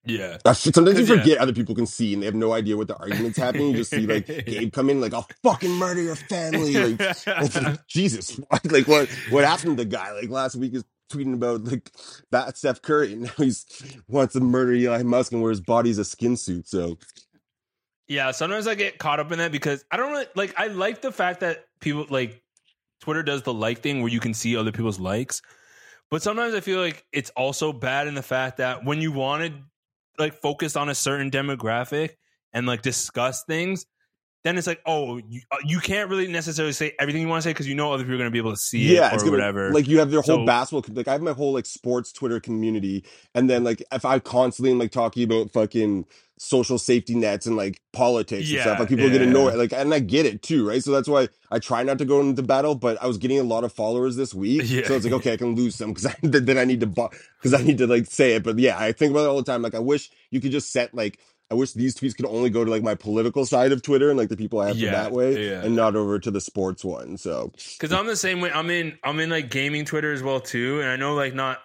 yeah. I f- sometimes you yeah. forget other people can see and they have no idea what the argument's happening you just see like [LAUGHS] gabe come in like i'll fucking murder your family like [LAUGHS] [LAUGHS] Jesus, like what what happened to the guy? Like last week is tweeting about like that Steph Curry, and [LAUGHS] now he's wants to murder Eli Musk and wear his body's a skin suit. So Yeah, sometimes I get caught up in that because I don't really like. I like the fact that people like Twitter does the like thing where you can see other people's likes, but sometimes I feel like it's also bad in the fact that when you wanted like focus on a certain demographic and like discuss things, then it's like, oh, you, uh, you can't really necessarily say everything you want to say because you know other people are going to be able to see yeah, it it's or gonna whatever. like you have your whole So- basketball. Like I have my whole like sports Twitter community, and then like if I constantly am like talking about fucking social safety nets and like politics and stuff, like people yeah, get annoyed. yeah. Like, and I get it too, right? So that's why I try not to go into battle. But I was getting a lot of followers this week, [LAUGHS] Yeah. so it's like okay, I can lose some because I [LAUGHS] then I need to because I need to like say it. But yeah, I think about it all the time. Like I wish you could just set like. I wish these tweets could only go to like my political side of Twitter and like the people I have for Yeah, that way, yeah. and not over to the sports one. So Because I'm the same way. I'm in. I'm in like gaming Twitter as well too, and I know like not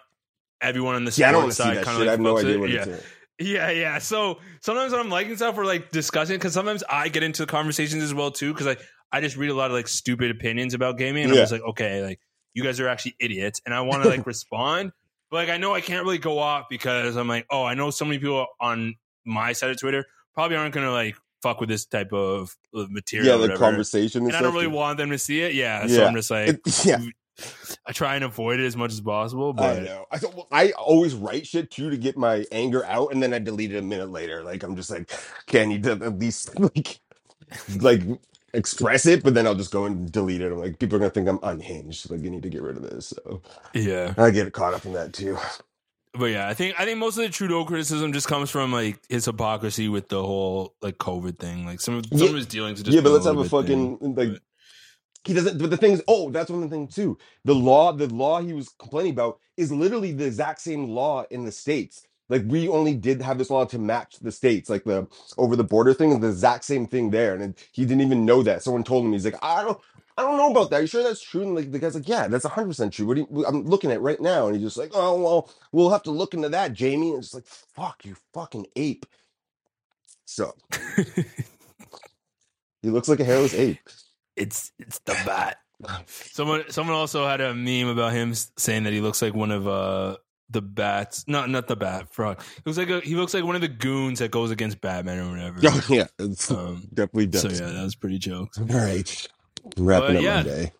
everyone on the yeah, I don't sports see side that kind of like I have no idea it. what yeah. it's. in. Yeah, yeah. So sometimes when I'm liking stuff or like discussing, because sometimes I get into conversations as well too, because I I just read a lot of like stupid opinions about gaming, and Yeah. I'm just like, okay, like you guys are actually idiots, and I want to like [LAUGHS] respond, but like I know I can't really go off because I'm like, oh, I know so many people on my side of Twitter probably aren't gonna like fuck with this type of of material, Yeah, the conversation and, and I don't really want them to see it. Yeah, yeah. so I'm just like, It- [LAUGHS] yeah. I try and avoid it as much as possible, I but know. I, well, I always write shit too to get my anger out, and then I delete it a minute later. Like I'm just like, okay, I need to at least [LAUGHS] like, like express it, but then I'll just go and delete it. I'm like, people are gonna think I'm unhinged. Like, you need to get rid of this. So yeah. I get caught up in that too. But yeah, I think I think most of the Trudeau criticism just comes from like his hypocrisy with the whole like COVID thing. Like some of some Yeah. of his dealings. Just yeah, but let's have a fucking thing. like. He doesn't. But the thing is, oh, that's one of the things too. The law, the law he was complaining about, is literally the exact same law in the states. Like we only did have this law to match the states, like the over the border thing is the exact same thing there, and he didn't even know that. Someone told him he's like, I don't, I don't know about that. Are you sure that's true? And like the guy's like, Yeah, that's hundred percent true. What do you, I'm looking at right now, and he's just like, Oh well, we'll have to look into that, Jamie. And it's just like, Fuck you, fucking ape. So [LAUGHS] he looks like a hairless ape. It's it's the bat. [LAUGHS] Someone someone also had a meme about him saying that he looks like one of uh the bats. Not not the bat frog. He looks like a, he looks like one of the goons that goes against Batman or whatever. [LAUGHS] Oh yeah, it's Um, definitely so yeah, that was pretty jokes. All right, I'm wrapping up yeah. my day.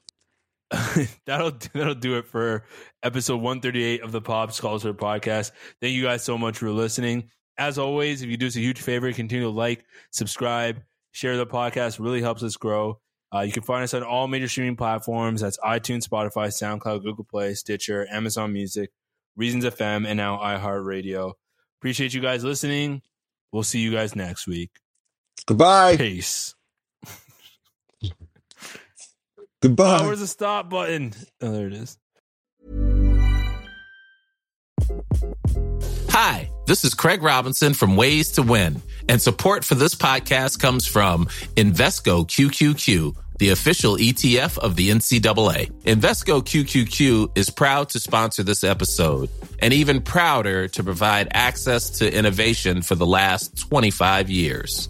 [LAUGHS] that'll that'll do it for episode 138 of the Pop Scholar podcast. Thank you guys so much for listening. As always, if you do us a huge favor, continue to like, subscribe, share the podcast. Really helps us grow. Uh, you can find us on all major streaming platforms. That's iTunes, Spotify, SoundCloud, Google Play, Stitcher, Amazon Music, Reasons FM, and now iHeartRadio. Appreciate you guys listening. We'll see you guys next week. Goodbye. Peace. Goodbye. Oh, where's the stop button? Oh, there it is. Hi, this is Craig Robinson from Ways to Win, and support for this podcast comes from Invesco QQQ, the official ETF of the NCAA. Invesco QQQ is proud to sponsor this episode and even prouder to provide access to innovation for the last 25 years.